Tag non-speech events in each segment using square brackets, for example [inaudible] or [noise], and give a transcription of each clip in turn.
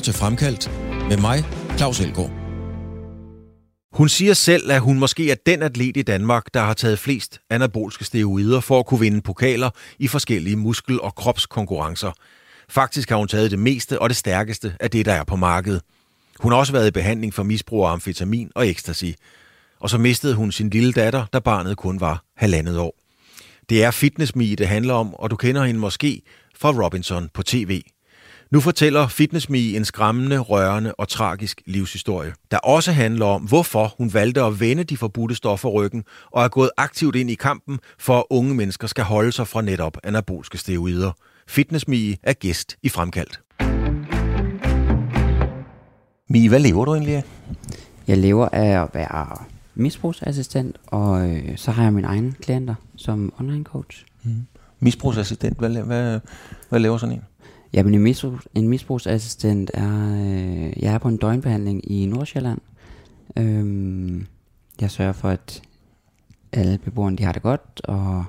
lytter til Fremkaldt med mig, Claus Elgaard. Hun siger selv, at hun måske er den atlet i Danmark, der har taget flest anabolske steroider for at kunne vinde pokaler i forskellige muskel- og kropskonkurrencer. Faktisk har hun taget det meste og det stærkeste af det, der er på markedet. Hun har også været i behandling for misbrug af amfetamin og ecstasy. Og så mistede hun sin lille datter, da barnet kun var halvandet år. Det er fitnessmi, det handler om, og du kender hende måske fra Robinson på tv. Nu fortæller Fitnessmi en skræmmende, rørende og tragisk livshistorie, der også handler om, hvorfor hun valgte at vende de forbudte stoffer ryggen og er gået aktivt ind i kampen for, at unge mennesker skal holde sig fra netop anabolske steroider. Fitnessmi er gæst i Fremkaldt. Mi, hvad lever du egentlig af? Jeg lever af at være misbrugsassistent, og øh, så har jeg mine egne klienter som online coach. Mm. Misbrugsassistent, hvad, hvad, hvad laver sådan en? Jamen en, misbrug, en misbrugsassistent er, øh, jeg er på en døgnbehandling i Nordsjælland. Øhm, jeg sørger for, at alle beboerne de har det godt, og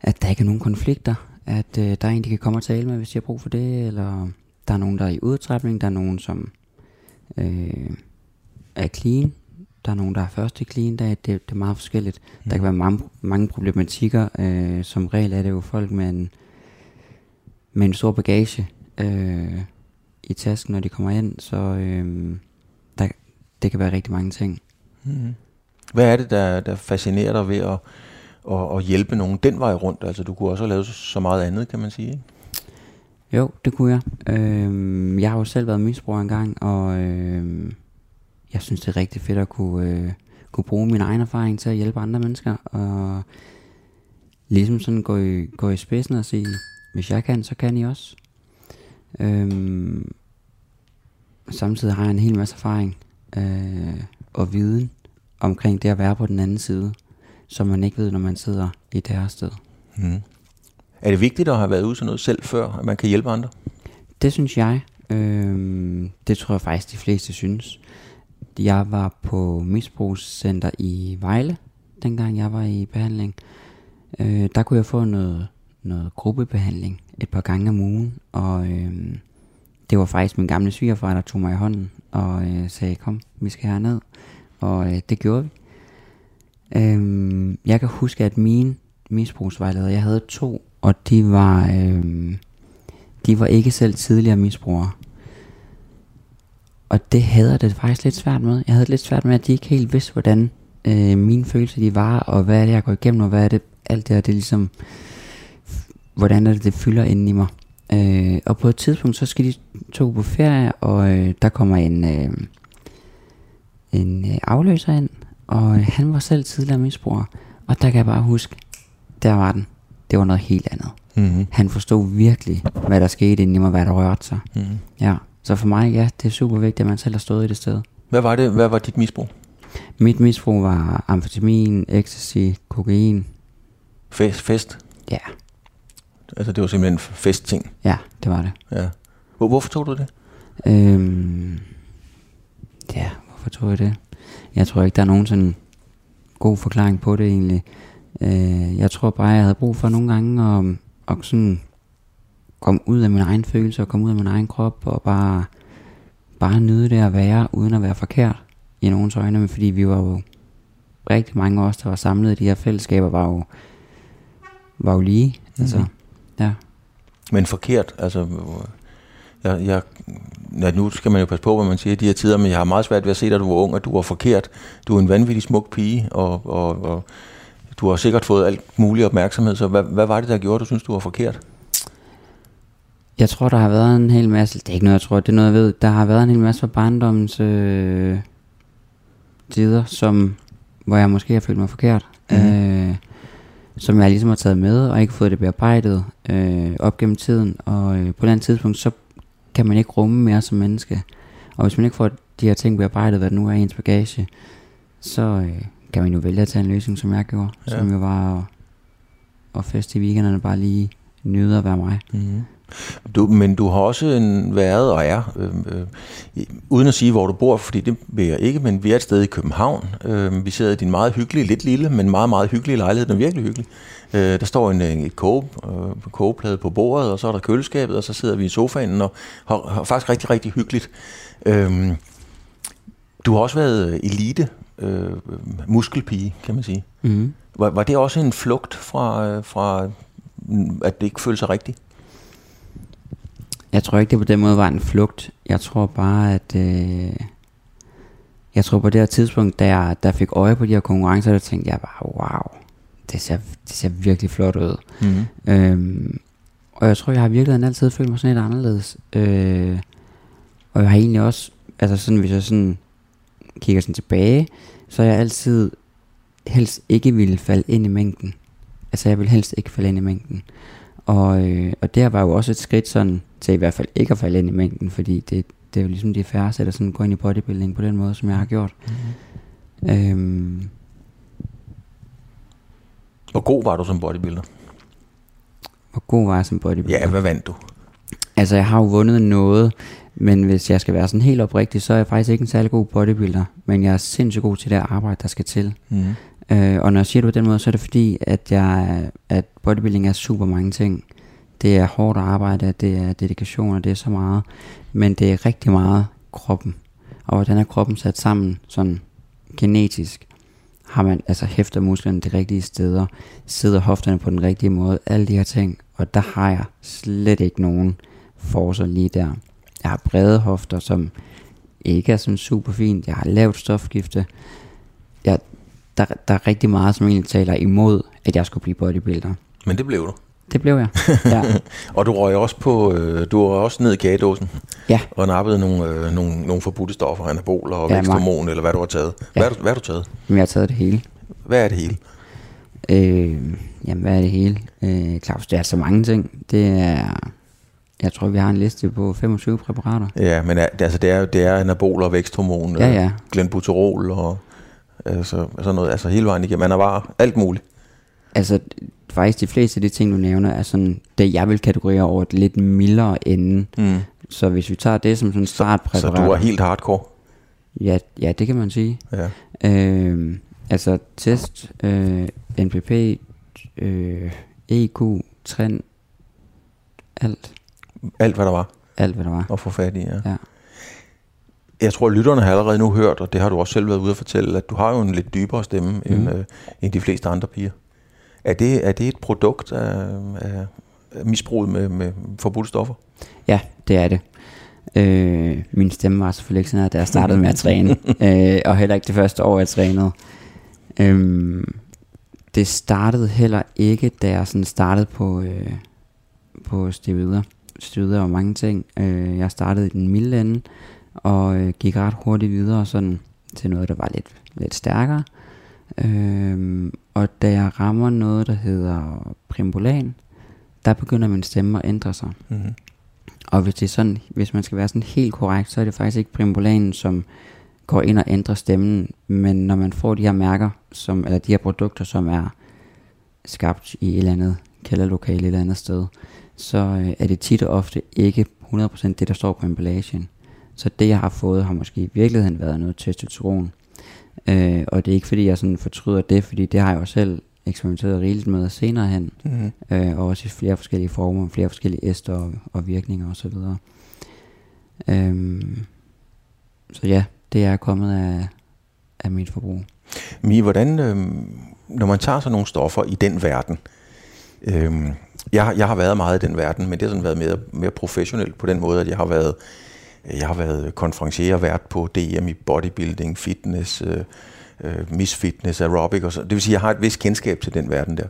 at der ikke er nogen konflikter. At øh, der er en, de kan komme og tale med, hvis de har brug for det, eller der er nogen, der er i udtrækning, der er nogen, som øh, er clean, der er nogen, der er første clean, der er, det, det er meget forskelligt. Mm. Der kan være mange, mange problematikker. Øh, som regel er det jo folk med en, med en stor bagage øh, i tasken, når de kommer ind, så øh, der, det kan være rigtig mange ting. Mm. Hvad er det, der, der fascinerer dig ved at, at, at hjælpe nogen den vej rundt? Altså, du kunne også have lavet så meget andet, kan man sige, ikke? Jo, det kunne jeg. Øh, jeg har jo selv været misbruger engang, og øh, jeg synes, det er rigtig fedt at kunne, øh, kunne bruge min egen erfaring til at hjælpe andre mennesker, og ligesom sådan gå i, gå i spidsen og sige, hvis jeg kan, så kan I også. Øhm, samtidig har jeg en hel masse erfaring øh, og viden omkring det at være på den anden side, som man ikke ved, når man sidder i deres sted. Mm. Er det vigtigt at have været ude sådan noget selv før, at man kan hjælpe andre? Det synes jeg. Øhm, det tror jeg faktisk, de fleste synes. Jeg var på misbrugscenter i Vejle, dengang jeg var i behandling. Øh, der kunne jeg få noget noget gruppebehandling et par gange om ugen, og øh, det var faktisk min gamle svigerfar, der tog mig i hånden og øh, sagde, kom, vi skal herned, og øh, det gjorde vi. Øh, jeg kan huske, at mine misbrugsvejledere, jeg havde to, og de var, øh, de var ikke selv tidligere misbrugere. Og det havde det faktisk lidt svært med. Jeg havde det lidt svært med, at de ikke helt vidste, hvordan øh, mine følelser de var, og hvad er det, jeg går igennem, og hvad er det, alt det her, det ligesom hvordan er det, det fylder inden i mig. Øh, og på et tidspunkt, så skal de to på ferie, og øh, der kommer en, øh, en øh, afløser ind, og øh, han var selv tidligere misbruger. Og der kan jeg bare huske, der var den. Det var noget helt andet. Mm-hmm. Han forstod virkelig, hvad der skete inden i mig, hvad der rørte sig. Mm-hmm. Ja, så for mig, ja, det er super vigtigt, at man selv har stået i det sted. Hvad var det? Hvad var dit misbrug? Mit misbrug var amfetamin, ecstasy, kokain. Fest? fest? Ja. Altså det var simpelthen festting? Ja, det var det. Ja. Hvor, hvorfor tog du det? Øhm, ja, hvorfor tog jeg det? Jeg tror ikke, der er nogen sådan god forklaring på det egentlig. Øh, jeg tror bare, jeg havde brug for nogle gange at, at sådan komme ud af min egen følelse og komme ud af min egen krop og bare, bare nyde det at være, uden at være forkert i nogens øjne, men fordi vi var jo rigtig mange af os, der var samlet i de her fællesskaber, var jo, var jo lige. Mm-hmm. Altså, Ja. Men forkert, altså... Jeg, jeg, ja, nu skal man jo passe på, hvad man siger i de her tider, men jeg har meget svært ved at se dig, du var ung, og du var forkert. Du er en vanvittig smuk pige, og, og, og du har sikkert fået alt mulig opmærksomhed, så hvad, hvad var det, der gjorde, du synes, du var forkert? Jeg tror, der har været en hel masse, det er ikke noget, jeg tror, det er noget, jeg ved, der har været en hel masse fra barndommens øh, tider, som, hvor jeg måske har følt mig forkert. Mm. Øh, som jeg ligesom har taget med, og ikke fået det bearbejdet øh, op gennem tiden. Og øh, på et eller andet tidspunkt, så kan man ikke rumme mere som menneske. Og hvis man ikke får de her ting bearbejdet, hvad det nu er ens bagage, så øh, kan man jo vælge at tage en løsning, som jeg gjorde. Ja. Som jo var at, at feste i weekenderne, bare lige nyde at være mig. Mm-hmm. Du, men du har også en, været og er, øh, øh, uden at sige, hvor du bor, fordi det vil jeg ikke, men vi er et sted i København. Øh, vi sidder i din meget hyggelige, lidt lille, men meget, meget hyggelige lejlighed. Den er virkelig hyggelig. Øh, der står en, et koge, øh, kogeplade på bordet, og så er der køleskabet, og så sidder vi i sofaen, og har, har faktisk rigtig, rigtig hyggeligt. Øh, du har også været elite øh, muskelpige, kan man sige. Mm. Var, var det også en flugt fra, øh, fra at det ikke følte sig rigtigt? Jeg tror ikke, det på den måde var en flugt. Jeg tror bare, at... Øh, jeg tror på det her tidspunkt, da jeg der fik øje på de her konkurrencer, der tænkte jeg bare, wow, det ser, det ser virkelig flot ud. Mm-hmm. Øhm, og jeg tror, jeg har virkelig altid følt mig sådan lidt anderledes. Øh, og jeg har egentlig også, altså sådan, hvis jeg sådan kigger sådan tilbage, så har jeg altid helst ikke ville falde ind i mængden. Altså jeg vil helst ikke falde ind i mængden. Og, øh, og det var jo også et skridt sådan, til i hvert fald ikke at falde ind i mængden, fordi det, det er jo ligesom de færreste, der sådan går ind i bodybuilding på den måde, som jeg har gjort. Mm-hmm. Øhm, Hvor god var du som bodybuilder? hvor god var jeg som bodybuilder? Ja, hvad vandt du? Altså, jeg har jo vundet noget, men hvis jeg skal være sådan helt oprigtig, så er jeg faktisk ikke en særlig god bodybuilder, men jeg er sindssygt god til det arbejde, der skal til. Mm. Øh, og når jeg siger det på den måde, så er det fordi, at, jeg, at bodybuilding er super mange ting. Det er hårdt arbejde, det er dedikation, og det er så meget. Men det er rigtig meget kroppen. Og hvordan er kroppen sat sammen, sådan genetisk? Har man altså hæfter musklerne de rigtige steder? Sidder hofterne på den rigtige måde? Alle de her ting. Og der har jeg slet ikke nogen forser lige der. Jeg har brede hofter, som ikke er sådan super fint. Jeg har lavt stofskifte. Jeg, der, der er rigtig meget, som egentlig taler imod, at jeg skulle blive bodybuilder. Men det blev du. Det blev jeg. Ja. [laughs] Og du røg også på, øh, du røg også ned i kagedåsen ja. og nappede nogle, øh, nogle, nogle forbudte stoffer, anaboler og Ja, ja, væksthormon, eller hvad du har taget. Ja. Hvad, hvad har du taget? Men jeg har taget det hele. Hvad er det hele? Øh, jamen, hvad er det hele? Øh, Claus, det er så mange ting. Det er... Jeg tror, vi har en liste på 25 præparater. Ja, men det, altså, det, er, det er anaboler og væksthormon, Ja, ja. Øh, glenbuterol og altså, sådan noget, altså hele vejen igennem. Man er bare alt muligt. Altså, faktisk de fleste af de ting, du nævner, er sådan, det jeg vil kategorere over et lidt mildere ende. Mm. Så hvis vi tager det som sådan Så startpræparat... du er helt hardcore. Ja, ja, det kan man sige. Ja. Øh, altså test, øh, NPP, øh, EQ, træn, alt, Alt, hvad der var alt hvad der var. at få fat i. Ja. Ja. Jeg tror, at lytterne har allerede nu hørt, og det har du også selv været ude at fortælle, at du har jo en lidt dybere stemme mm. end, øh, end de fleste andre piger. Er det, er det et produkt af, af, misbruget med, med forbudte stoffer? Ja, det er det. Øh, min stemme var selvfølgelig ikke sådan her, da jeg startede med at træne. [laughs] øh, og heller ikke det første år, jeg trænede. Øh, det startede heller ikke, da jeg sådan startede på, øh, på steroider. Steroider var mange ting. Øh, jeg startede i den milde ende, og øh, gik ret hurtigt videre sådan, til noget, der var lidt, lidt stærkere. Øh, og da jeg rammer noget, der hedder Primbolan, der begynder min stemme at ændre sig. Mm-hmm. Og hvis, det er sådan, hvis man skal være sådan helt korrekt, så er det faktisk ikke primbolanen, som går ind og ændrer stemmen. Men når man får de her mærker, som, eller de her produkter, som er skabt i et eller andet kælderlokale et eller andet sted, så øh, er det tit og ofte ikke 100% det, der står på emballagen. Så det, jeg har fået, har måske i virkeligheden været noget testosteron. Øh, og det er ikke, fordi jeg sådan fortryder det, fordi det har jeg jo selv eksperimenteret rigeligt med senere hen Mm-hmm. øh, og også i flere forskellige former, flere forskellige æster og, og virkninger osv. Øhm, så ja, det er kommet af, af mit forbrug. Mi, hvordan, øh, når man tager sådan nogle stoffer i den verden, øh, jeg, jeg har været meget i den verden, men det har sådan været mere, mere professionelt på den måde, at jeg har været, jeg har været konferencier vært på DM i bodybuilding, fitness, øh, øh Miss Fitness, aerobic og så. Det vil sige, jeg har et vist kendskab til den verden der.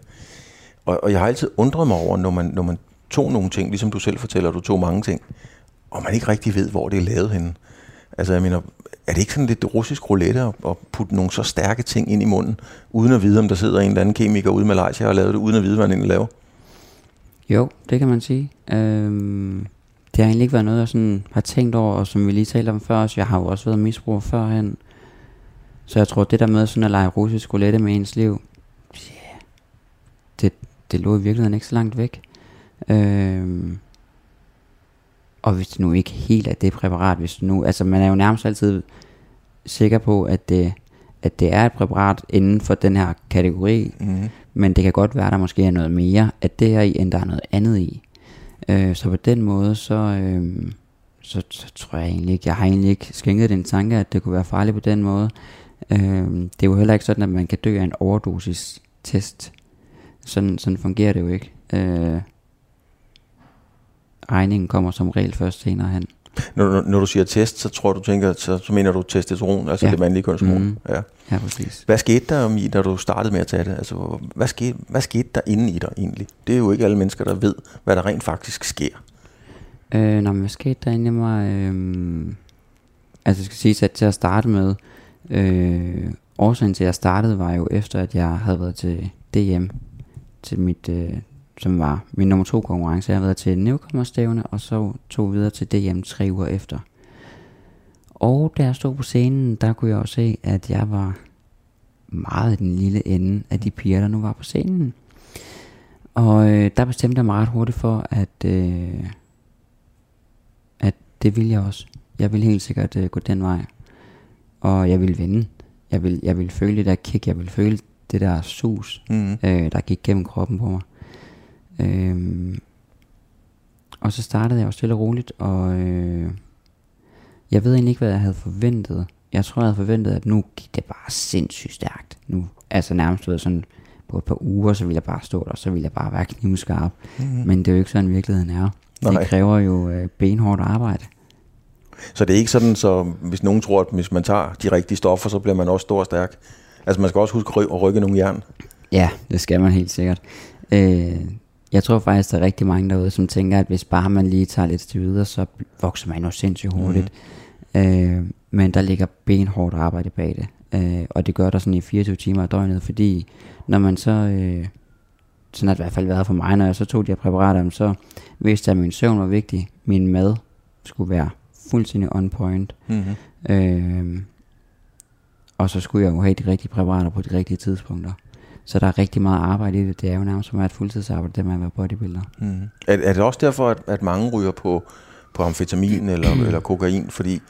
Og, og jeg har altid undret mig over, når man, når man tog nogle ting, ligesom du selv fortæller, du tog mange ting, og man ikke rigtig ved, hvor det er lavet henne. Altså jeg mener, er det ikke sådan lidt russisk roulette at, at putte nogle så stærke ting ind i munden, uden at vide, om der sidder en eller anden kemiker ude i Malaysia og lavet det, uden at vide, hvad han egentlig laver? Jo, det kan man sige. Øhm, det har egentlig ikke været noget, jeg sådan har tænkt over, og som vi lige talte om før, så jeg har jo også været misbruger førhen. Så jeg tror, det der med sådan at lege russisk roulette med ens liv, yeah, det, det lå i virkeligheden ikke så langt væk. Øhm, Og hvis det nu ikke helt er det præparat, hvis det nu, altså man er jo nærmest altid sikker på, at det, at det er et præparat inden for den her kategori, Mm. men det kan godt være, at der måske er noget mere af det her i, end der er noget andet i. Øh, så på den måde, så, øh, så, så tror jeg egentlig ikke, jeg har egentlig ikke skænket den tanke, at det kunne være farligt på den måde. Øh, det er jo heller ikke sådan, at man kan dø af en overdosis test. Sådan, sådan fungerer det jo ikke. Øh, regningen kommer som regel først senere hen. Når, når, når du siger test, så tror du tænker, så, så mener du testosteron, altså Ja. det mandlige kønshormon. Mhm. Ja. Ja, præcis. Hvad skete der om i, da du startede med at tage det? Altså, hvad skete, hvad skete der inde i dig egentlig? Det er jo ikke alle mennesker, der ved, hvad der rent faktisk sker. Øh, nå, men hvad skete der inde i mig? Øh, altså, jeg skal sige, at til at starte med, øh, årsagen til, at jeg startede, var jo efter, at jeg havde været til DM, til mit, øh, som var min nummer to konkurrence. Jeg havde været til Newcomer-stævne, og så tog videre til DM tre uger efter. Og da jeg stod på scenen, der kunne jeg også se, at jeg var meget i den lille ende af de piger, der nu var på scenen. Og øh, der bestemte jeg mig ret hurtigt for, at, øh, at det ville jeg også. Jeg ville helt sikkert øh, gå den vej. Og jeg ville vinde. Jeg ville, jeg ville føle det der kick, jeg ville føle det der sus, Mm. øh, der gik gennem kroppen på mig. Øhm, og så startede jeg jo stille og roligt, og øh, jeg ved egentlig ikke, hvad jeg havde forventet. Jeg tror, jeg havde forventet, at nu gik det bare sindssygt stærkt. Nu, altså nærmest ved sådan på et par uger, så ville jeg bare stå der, så ville jeg bare være knivskarp. Mm-hmm. Men det er jo ikke sådan, virkeligheden er. Nej. Det kræver jo øh, benhårdt arbejde. Så det er ikke sådan, så hvis nogen tror, at hvis man tager de rigtige stoffer, så bliver man også stor og stærk. Altså man skal også huske at ry- at rykke nogle jern. Ja, det skal man helt sikkert. Øh, jeg tror faktisk, der er rigtig mange derude, som tænker, at hvis bare man lige tager lidt til videre, så vokser man jo sindssygt hurtigt. Mm. Øh, men der ligger benhårdt arbejde bag det. Øh, og det gør der sådan i 24 timer i døgnet, fordi når man så, øh, sådan har det i hvert fald været for mig, når jeg så tog de her præparater, så vidste jeg, at min søvn var vigtig. Min mad skulle være fuldstændig on point. Mm-hmm. Øh, og så skulle jeg jo have de rigtige præparater på de rigtige tidspunkter. Så der er rigtig meget arbejde i det. Det er jo nærmest som at et fuldtidsarbejde, det med at være bodybuilder. Mm. Er, er det også derfor, at, at mange ryger på, på amfetamin eller, [clears throat] eller kokain? Fordi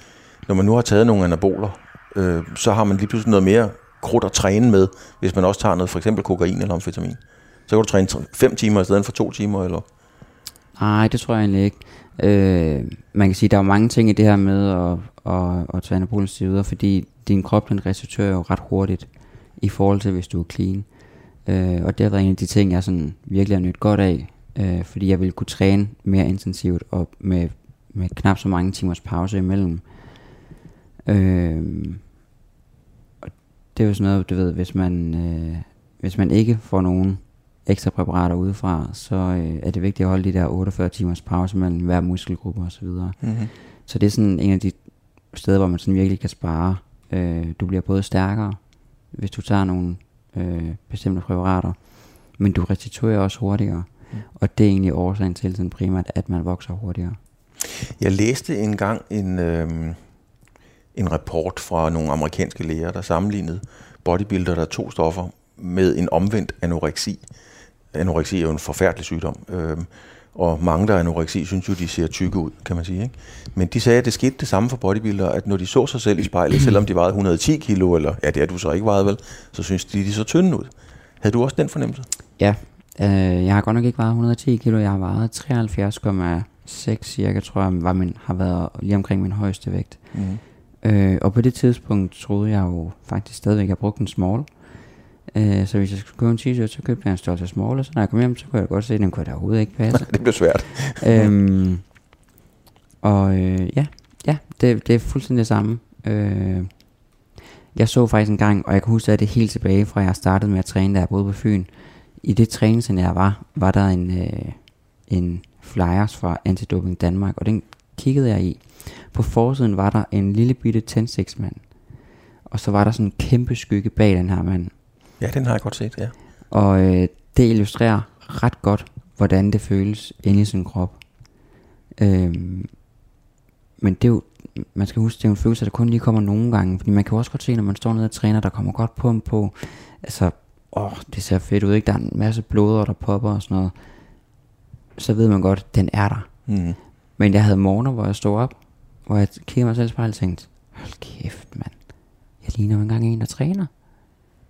når man nu har taget nogle anaboler, øh, så har man lige pludselig noget mere krudt at træne med, hvis man også tager noget, for eksempel kokain eller amfetamin. Så kan du træne 5 timer i stedet for 2 timer, eller? Nej, det tror jeg egentlig ikke. Øh, man kan sige, at der er mange ting i det her med at, at, at tage anabolen videre, fordi din krop den restituerer jo ret hurtigt i forhold til, hvis du er clean. Øh, og det har været en af de ting, jeg sådan virkelig har nyt godt af, øh, fordi jeg ville kunne træne mere intensivt og med, med knap så mange timers pause imellem. Øh, og det er jo sådan noget, du ved, hvis man, øh, hvis man ikke får nogen ekstra præparater udefra, så øh, er det vigtigt at holde de der 48 timers pause mellem hver muskelgruppe osv. Mm-hmm. Så det er sådan en af de steder, hvor man sådan virkelig kan spare. Øh, du bliver både stærkere, hvis du tager nogle øh, bestemte præparater, men du restituerer også hurtigere. Mm. Og det er egentlig årsagen til sådan primært, at man vokser hurtigere. Jeg læste engang en, øh, en rapport fra nogle amerikanske læger, der sammenlignede bodybuilder, der tog stoffer, med en omvendt anoreksi. Anoreksi er jo en forfærdelig sygdom, øh, og mange, der er anoreksi, synes jo, de ser tykke ud, kan man sige. Ikke? Men de sagde, at det skete det samme for bodybuilder, at når de så sig selv i spejlet, [clears throat] selvom de vejede 110 kilo, eller ja, det er du så ikke vejet vel, så synes de, de så tynde ud. Havde du også den fornemmelse? Ja, øh, jeg har godt nok ikke vejet 110 kilo, jeg har vejet 73,6 cirka, tror jeg, var min, har været lige omkring min højeste vægt. Mm. Øh, og på det tidspunkt troede jeg jo faktisk stadigvæk, at jeg brugte en small. Øh, så hvis jeg skulle købe en t-shirt, så købte jeg en størrelse small, og så når jeg kom hjem, så kunne jeg godt se, at den kunne jeg da overhovedet ikke [laughs] passe. Det blev svært. øhm, og øh, ja, ja det, det er fuldstændig det samme. Øh, jeg så faktisk en gang, og jeg kan huske, at det helt tilbage fra jeg startede med at træne, da jeg boede på Fyn. I det træningscenter, jeg var, var der en, øh, en flyers fra Antidoping Danmark, og den kiggede jeg i. På forsiden var der en lille bitte tændstiksmand, og så var der sådan en kæmpe skygge bag den her mand. Ja, den har jeg godt set, ja. Og øh, det illustrerer ret godt, hvordan det føles inde i sin krop. Øhm, men det er jo, man skal huske, det er en følelse, der kun lige kommer nogle gange. Fordi man kan jo også godt se, når man står nede og træner, der kommer godt pump på. Altså, åh, det ser fedt ud, ikke? Der er en masse blodår, der popper og sådan noget. Så ved man godt, den er der. Mm. Men jeg havde morgener, hvor jeg stod op, hvor jeg kiggede mig selv i spejlet og tænkte, hold kæft mand, jeg ligner jo engang en, der træner.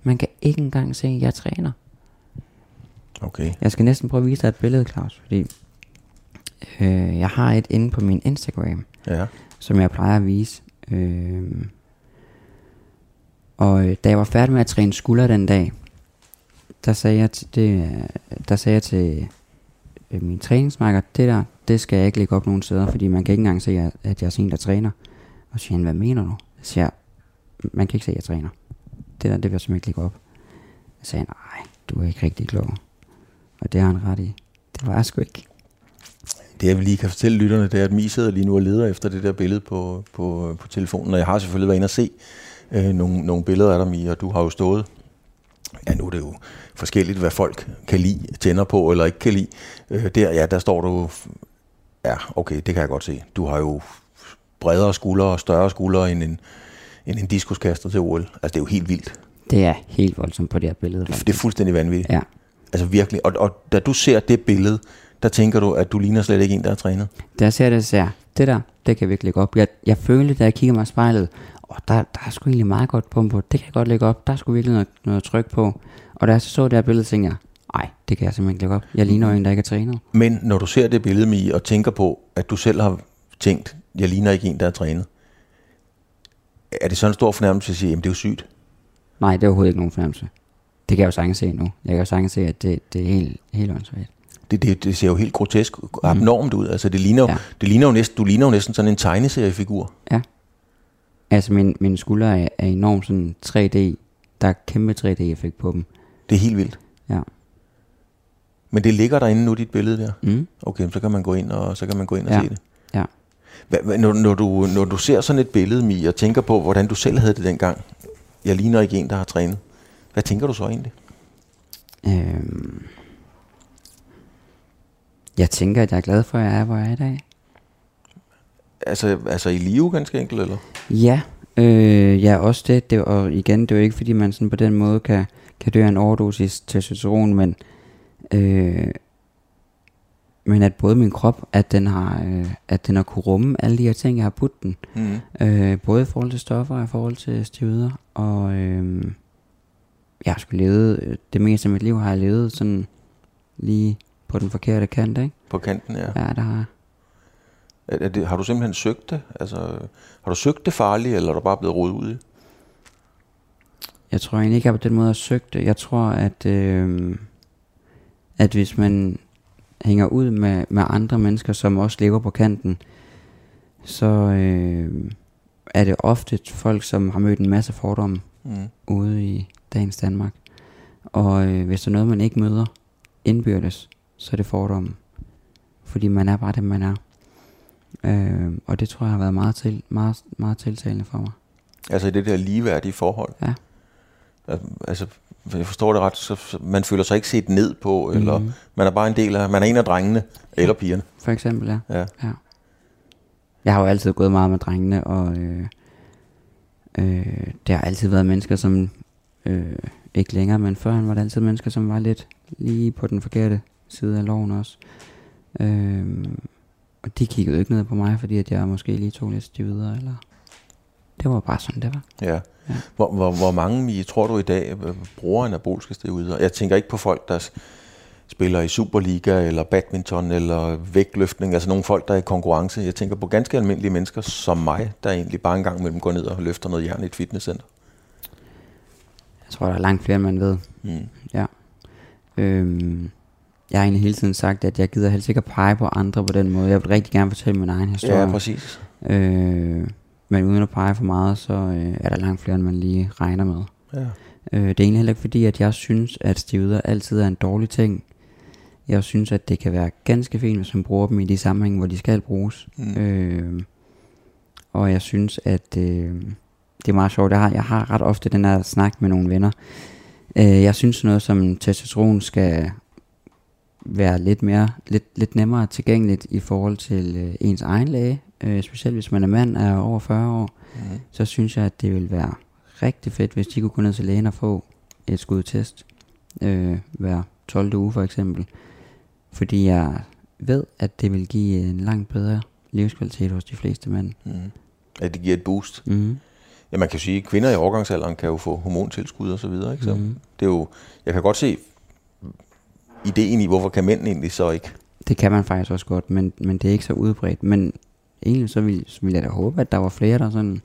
Man kan ikke engang se, at jeg træner. Okay. Jeg skal næsten prøve at vise dig et billede, Claus, fordi øh, jeg har et inde på min Instagram, Ja. som jeg plejer at vise. Øh, og øh, da jeg var færdig med at træne skulder den dag, der sagde jeg til, det, øh, der sagde jeg til øh, min træningsmarker, det der, det skal jeg ikke lægge op nogen steder, fordi man kan ikke engang se, at, at jeg er sådan en, der træner. Og så siger han, hvad mener du? Så siger jeg, man kan ikke se, at jeg træner. Det der, det vil jeg simpelthen ikke lægge op. Jeg sagde nej, du er ikke rigtig klog. Og det har han ret i. Det var jeg sgu ikke. Det jeg lige kan fortælle lytterne, det er, at Mi sidder lige nu og leder efter det der billede på, på, på telefonen. Og jeg har selvfølgelig været inde og se øh, nogle, nogle billeder af dig, Mi, og du har jo stået. Ja, nu er det jo forskelligt, hvad folk kan lide, tænder på eller ikke kan lide. Øh, der, ja, der står du... Ja, okay, det kan jeg godt se. Du har jo bredere skuldre og større skuldre end en, end en diskuskaster til OL. Altså, det er jo helt vildt. Det er helt voldsomt på det her billede. Det, faktisk. det er fuldstændig vanvittigt. Ja. Altså virkelig. Og, og da du ser det billede, der tænker du, at du ligner slet ikke en, der er trænet. Jeg ser det, så det der, det kan jeg virkelig op. Jeg, jeg følte, da jeg kigger mig i spejlet, og der, der er sgu egentlig meget godt pump på. Det kan jeg godt lægge op. Der er sgu virkelig noget, noget tryk på. Og da jeg så så det her billede, tænkte jeg, nej, det kan jeg simpelthen ikke lægge op. Jeg ligner jo en, der ikke er trænet. Men når du ser det billede, Mi, og tænker på, at du selv har tænkt, jeg ligner ikke en, der er trænet, er det sådan en stor fornærmelse at sige, jamen det er jo sygt? Nej, det er overhovedet ikke nogen fornemmelse. Det kan jeg jo sagtens se nu. Jeg kan jo sagtens se, at det, det er helt, helt åndssvagt. Det, det, det ser jo helt grotesk, abnormt ud. Altså det ligner, jo, Ja. det ligner jo næsten, du ligner jo næsten sådan en tegneseriefigur. Ja. Altså, min, min skulder er, er enormt sådan 3D. Der er kæmpe 3D-effekt på dem. Det er helt vildt. Ja. Men det ligger derinde nu, dit billede der. Mm. Okay, så kan man gå ind og, så kan man gå ind og Ja. se det. Når, når, du, når du ser sådan et billede, Mi, og tænker på, hvordan du selv havde det dengang, jeg ligner ikke en, der har trænet. Hvad tænker du så egentlig? Øhm. Jeg tænker, at jeg er glad for, at jeg er, hvor jeg er i dag. Altså, altså i live ganske enkelt, eller? Ja, øh, ja, også det, det. Og igen, det er jo ikke, fordi man sådan på den måde kan, kan dø af en overdosis testosteron, men, øh, men at både min krop, at den har, øh, at den har kunne rumme alle de her ting, jeg har puttet den. Mm. Øh, både i forhold til stoffer og i forhold til steroider. Og øh, jeg har sgu levet, det meste af mit liv har jeg levet sådan lige på den forkerte kant, ikke? På kanten, ja. Ja, der har jeg. Er, er det, har du simpelthen søgt det? Altså, har du søgt det farlige, eller er du bare blevet rodet ud i? Jeg tror egentlig ikke, jeg på den måde har søgt det. Jeg tror, at, øh, at hvis man hænger ud med, med andre mennesker, som også lever på kanten, så øh, er det ofte folk, som har mødt en masse fordomme Mm. ude i dagens Danmark. Og øh, hvis der er noget, man ikke møder indbyrdes, så er det fordomme. Fordi man er bare det, man er. Øh, og det tror jeg har været meget, til, meget, meget tiltalende for mig. Altså i det der ligeværdige forhold? Ja. Al- Altså, jeg forstår det ret, så, man føler sig ikke set ned på, mm. eller Mhm. man er bare en del af, man er en af drengene, eller pigerne. For eksempel, ja. Ja. ja. Jeg har jo altid gået meget med drengene, og øh, øh, det har altid været mennesker, som øh, ikke længere, men førhen var det altid mennesker, som var lidt lige på den forkerte side af loven også. Øh, og de kiggede jo ikke ned på mig, fordi at jeg måske lige tog lidt videre, eller... Det var bare sådan, det var. Ja. Ja. Hvor, hvor, hvor mange, tror du i dag, øh, bruger anabolske steroider? Jeg tænker ikke på folk, der spiller i Superliga, eller badminton, eller vægtløftning, altså nogle folk, der er i konkurrence. Jeg tænker på ganske almindelige mennesker som mig, der egentlig bare en gang imellem går ned og løfter noget jern i et fitnesscenter. Jeg tror, der er langt flere, end man ved. Mm. Ja. Øhm, jeg har egentlig hele tiden sagt, at jeg gider helst ikke at pege på andre på den måde. Jeg vil rigtig gerne fortælle min egen historie. Ja, præcis. Øh, men uden at pege for meget, så øh, er der langt flere, end man lige regner med. Ja. Øh, det er egentlig heller ikke fordi, at jeg synes, at stivider altid er en dårlig ting. Jeg synes, at det kan være ganske fint, hvis man bruger dem i de sammenhænge, hvor de skal bruges. Mm. Øh, og jeg synes, at øh, det er meget sjovt. Jeg har, jeg har ret ofte den her snak med nogle venner. Øh, jeg synes noget som testosteron skal være lidt mere, lidt, lidt nemmere tilgængeligt i forhold til øh, ens egen læge. Øh, specielt hvis man er mand er over 40 år, Mm. så synes jeg, at det vil være rigtig fedt, hvis de kunne gå ned til lægen og få et skud test øh, hver 12. uge for eksempel. Fordi jeg ved, at det vil give en langt bedre livskvalitet hos de fleste mænd. Mm. At det giver et boost. Mm. Ja, man kan sige, at kvinder i overgangsalderen kan jo få hormontilskud og så videre. Ikke? Så Mhm. det er jo, jeg kan godt se ideen i, hvorfor kan mænd egentlig så ikke? Det kan man faktisk også godt, men, men det er ikke så udbredt. Men egentlig så vil, så vil jeg da håbe, at der var flere, der sådan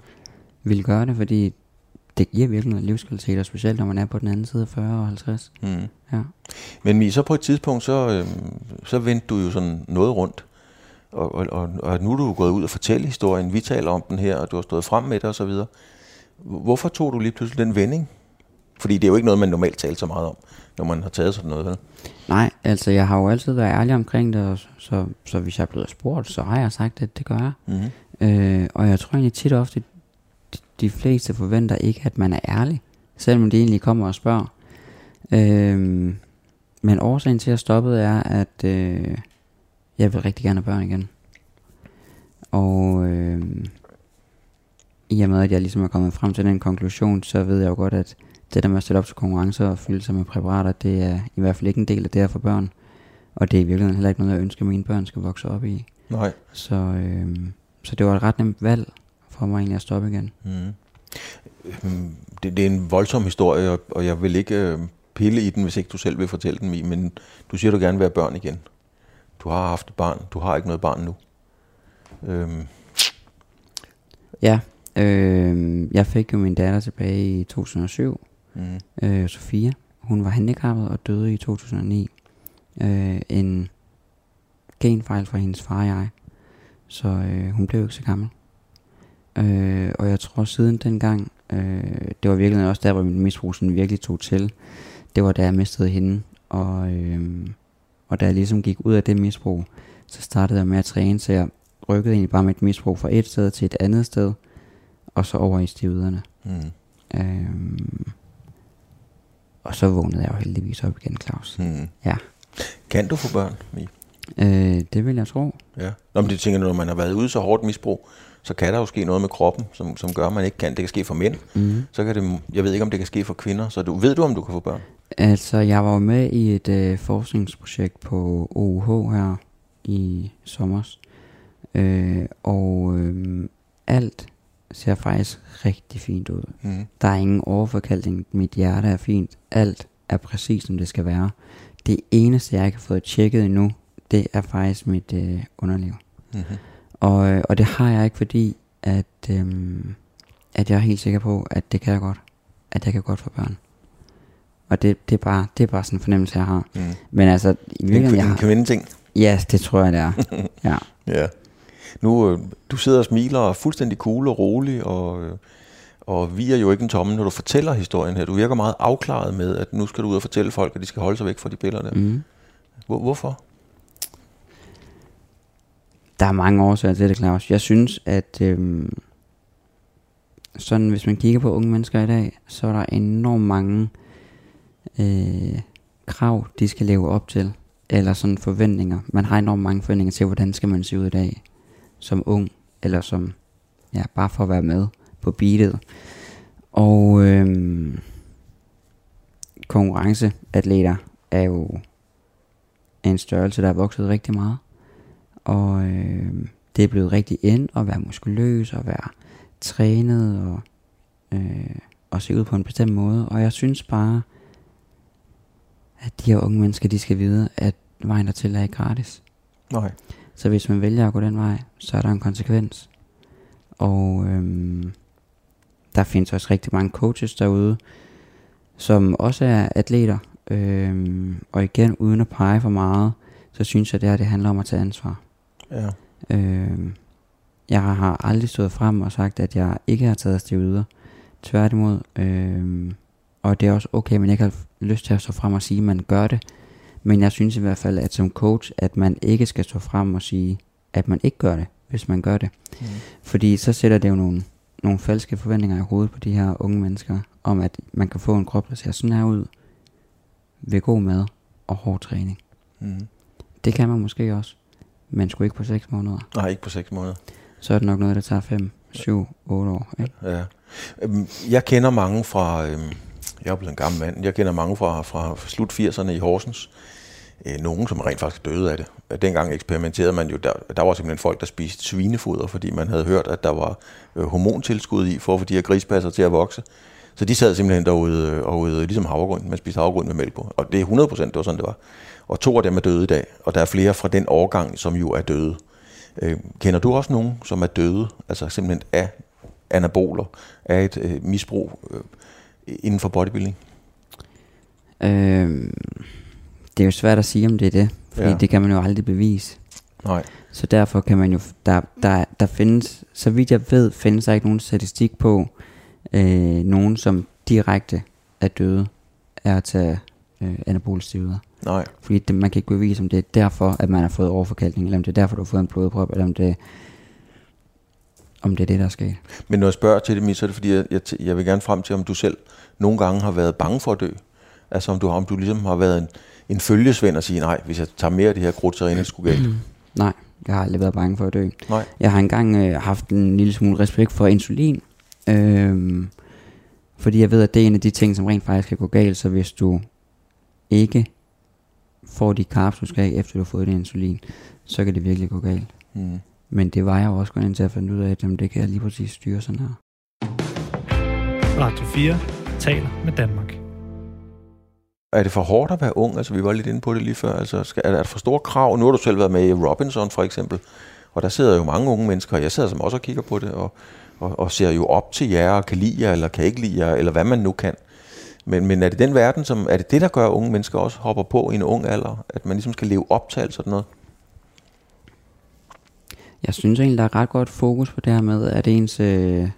ville gøre det, fordi det giver virkelig noget livskvalitet, og specielt når man er på den anden side af 40 og 50. Mm. Ja. Men Mi, så på et tidspunkt, så, øh, så vendte du jo sådan noget rundt. Og, og, og, og nu er du gået ud og fortælle historien. Vi taler om den her, og du har stået frem med det og så videre. Hvorfor tog du lige pludselig den vending? Fordi det er jo ikke noget, man normalt taler så meget om, når man har taget sådan noget. Vel? Nej, altså jeg har jo altid været ærlig omkring det, og så, så hvis jeg er blevet spurgt, så har jeg sagt, at det gør jeg. Mm-hmm. Øh, og jeg tror egentlig tit og ofte, de, de fleste forventer ikke, at man er ærlig, selvom de egentlig kommer og spørger. Øh, men årsagen til, at jeg stoppede, er, at øh, jeg vil rigtig gerne have børn igen. Og øh, i og med, at jeg ligesom er kommet frem til den konklusion, så ved jeg jo godt, at det der med at stille op til konkurrencer og fylde sig med præparater, det er i hvert fald ikke en del af det her for børn. Og det er i virkeligheden heller ikke noget, jeg ønsker, at mine børn skal vokse op i. Nej. Så, øh, så det var et ret nemt valg for mig egentlig at stoppe igen. Mm. Øhm, Det, det er en voldsom historie, og, jeg vil ikke øh, pille i den, hvis ikke du selv vil fortælle den, men du siger, du gerne vil have børn igen. Du har haft et barn, du har ikke noget barn nu. Øhm, Ja, øh, jeg fik jo min datter tilbage i 2007, mm. øh, Sofia. Hun var handicappet og døde i 2009. Øh, en genfejl fra hendes far og jeg. Så øh, hun blev ikke så gammel. Øh, og jeg tror siden dengang, øh, det var virkelig også der, hvor min misbrug sådan virkelig tog til. Det var da jeg mistede hende. Og, øh, og da jeg ligesom gik ud af det misbrug, så startede jeg med at træne, så jeg rykkede egentlig bare mit misbrug fra et sted til et andet sted, og så over i stividerne. Mm. Øhm, og så vågnede jeg jo heldigvis op igen, Claus. Mm. Ja, Kan du få børn, Mi? øh, det vil jeg tro. Ja. Nå, men det tænker når man har været ude så hårdt misbrug, så kan der jo ske noget med kroppen, som, som gør, at man ikke kan. Det kan ske for mænd. Mm. Så kan det, jeg ved ikke, om det kan ske for kvinder. Så du, ved du, om du kan få børn? Altså, jeg var jo med i et øh, forskningsprojekt på OUH her i sommer. Øh, og øh, alt ser faktisk rigtig fint ud. Mm. Der er ingen overforkaldning. Mit hjerte er fint. Alt er præcis, som det skal være. Det eneste, jeg ikke har fået tjekket endnu, det er faktisk mit øh, underliv. Mm-hmm. Og, øh, og det har jeg ikke, fordi at, øhm, at jeg er helt sikker på, at det kan jeg godt. At jeg kan godt få børn. Og det, det, er, bare, det er bare sådan en fornemmelse, jeg har. Mm. Men altså, i En, virkeligheden, jeg en har... kvindeting. Ja, det tror jeg, det er. [laughs] ja. Ja. Nu, øh, du sidder og smiler og er fuldstændig cool og rolig, og, øh, og vi er jo ikke en tomme, når du fortæller historien her. Du virker meget afklaret med, at nu skal du ud og fortælle folk, at de skal holde sig væk fra de billeder der. Mm. Hvor, hvorfor? Der er mange årsager til det, Claus. Jeg synes, at øhm, sådan, hvis man kigger på unge mennesker i dag, så er der enormt mange øh, krav, de skal leve op til. Eller sådan forventninger. Man har enormt mange forventninger til, hvordan skal man se ud i dag. Som ung, eller som, ja, bare for at være med på beatet. Og øhm, konkurrenceatleter er jo en størrelse, der er vokset rigtig meget. Og øh, det er blevet rigtig ind at være muskuløs og være trænet og, øh, og se ud på en bestemt måde. Og jeg synes bare, at de her unge mennesker, de skal vide, at vejen dertil er ikke gratis. Nej. Så hvis man vælger at gå den vej, så er der en konsekvens. Og øhm, der findes også rigtig mange coaches derude, som også er atleter. Øhm, og igen, uden at pege for meget, så synes jeg, det her det handler om at tage ansvar. Ja. Øhm, jeg har aldrig stået frem og sagt, at jeg ikke har taget steroider. Tværtimod. Øhm, og det er også okay, men jeg ikke har lyst til at stå frem og sige, at man gør det. Men jeg synes i hvert fald, at som coach, at man ikke skal stå frem og sige, at man ikke gør det, hvis man gør det. Mm. Fordi så sætter det jo nogle, nogle falske forventninger i hovedet på de her unge mennesker, om at man kan få en krop, der ser sådan her ud, ved god mad og hård træning. Mm. Det kan man måske også, men sgu ikke på 6 måneder. Nej, ikke på seks måneder. Så er det nok noget, der tager 5, 7, 8 år. Ikke? Ja. Øhm, Jeg kender mange fra, øhm, jeg er blevet en gammel mand, jeg kender mange fra, fra slut 80'erne i Horsens, øh, nogen, som rent faktisk døde af det. Dengang eksperimenterede man jo, der, der var simpelthen folk, der spiste svinefoder, fordi man havde hørt, at der var øh, hormontilskud i, for at få de her grispasser til at vokse. Så de sad simpelthen derude øh, og ude, ligesom havregryn. Man spiste havregryn med mælk på. Og det er 100 procent, det var sådan, det var. Og to af dem er døde i dag, og der er flere fra den årgang, som jo er døde. Øh, kender du også nogen, som er døde, altså simpelthen af anaboler, af et øh, misbrug øh, inden for bodybuilding? Øh, det er jo svært at sige, om det er det, fordi Ja. det kan man jo aldrig bevise. Nej. Så derfor kan man jo, der, der, der findes, så vidt jeg ved, findes der ikke nogen statistik på, øh, nogen som direkte er døde af at tage øh, anabole steroider. Nej. Fordi det, man kan ikke bevise, om det er derfor, at man har fået overforkalkning, eller om det er derfor, du har fået en blodprop, eller om det, om det er det, der er sket. Men når jeg spørger til det, så er det fordi, jeg, jeg, jeg vil gerne frem til, om du selv nogle gange har været bange for at dø. Altså om du, om du ligesom har været en, en følgesvend og sige, nej, hvis jeg tager mere af det her krudt, så er det sgu galt. Nej, jeg har aldrig været bange for at dø. Nej. Jeg har engang øh, haft en lille smule respekt for insulin. Øhm, fordi jeg ved, at det er en af de ting, som rent faktisk kan gå galt. Så hvis du ikke får de carbs, du skal have, efter du har fået det insulin, så kan det virkelig gå galt. Mm. Men det var jeg jo også kun indtil at finde ud af, at jamen, det kan jeg lige præcis styre sådan her. Radio 4 taler med Danmark. Er det for hårdt at være ung? Altså, vi var lidt inde på det lige før. Altså, skal, er der for store krav? Nu har du selv været med i Robinson, for eksempel. Og der sidder jo mange unge mennesker, og jeg sidder som også og kigger på det, og, og, og ser jo op til jer, og kan lide jer, eller kan ikke lide jer, eller hvad man nu kan. Men, men er det den verden, som, er det det, der gør, at unge mennesker også hopper på i en ung alder? At man ligesom skal leve op til alt sådan noget? Jeg synes egentlig, der er ret godt fokus på det her med, at ens øh,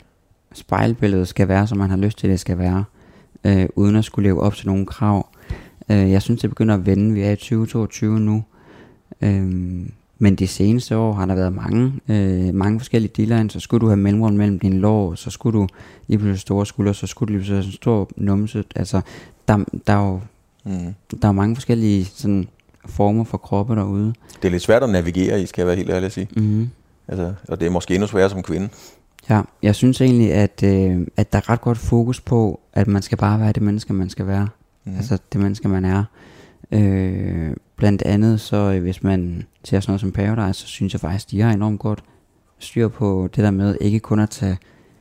spejlbillede skal være, som man har lyst til, det skal være, øh, uden at skulle leve op til nogle krav. Øh, jeg synes, det begynder at vende. Vi er i 2022 nu. Øh, men de seneste år har der været mange, øh, mange forskellige deadlines. Så skulle du have mellemrum mellem dine lår, så skulle du lige pludselig store skuldre, så skulle du lige pludselig have en stor numse. Altså, der, der, er jo, Mm. der er mange forskellige sådan, former for kroppe derude. Det er lidt svært at navigere i, skal jeg være helt ærlig at sige. Mm-hmm. Altså, og det er måske endnu sværere som kvinde. Ja, jeg synes egentlig, at, øh, at der er ret godt fokus på, at man skal bare være det menneske, man skal være. Mm. Altså det menneske, man er. Øh, blandt andet, så øh, hvis man ser sådan noget som Paradise, så synes jeg faktisk, de har enormt godt styr på det der med ikke kun at tage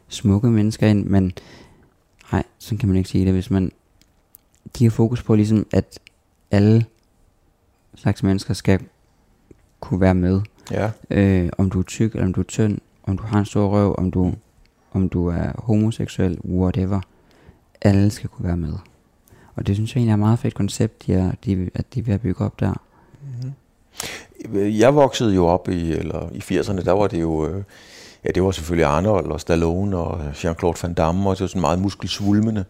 smukke mennesker ind, men nej, sådan kan man ikke sige det, hvis man de har fokus på ligesom, at alle slags mennesker skal kunne være med Ja. øh, om du er tyk, eller om du er tynd, om du har en stor røv, om du, om du er homoseksuel, whatever. Alle skal kunne være med. Og det synes jeg egentlig er et meget fedt koncept, de er, de, at de er ved at bygge op der. Jeg voksede jo op i, eller i 80'erne, der var det jo, øh, ja det var selvfølgelig Arnold og Stallone og Jean-Claude Van Damme, og det var sådan meget muskelsvulmende.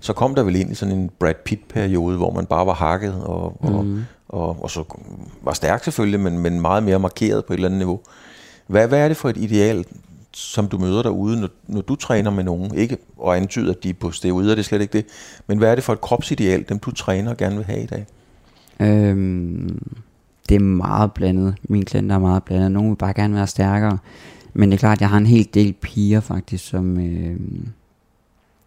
Så kom der vel ind i sådan en Brad Pitt-periode, hvor man bare var hakket, og, og, Mhm. og, og så var stærk selvfølgelig, men, men meget mere markeret på et eller andet niveau. Hvad, hvad er det for et ideal, som du møder derude, når, når du træner med nogen? Ikke at antyde, at de er på steroider, det er slet ikke det. Men hvad er det for et kropsideal, dem du træner gerne vil have i dag? Øhm, det er meget blandet. Mine klienter er meget blandet. Nogle vil bare gerne være stærkere. Men det er klart, at jeg har en hel del piger faktisk, som, øh,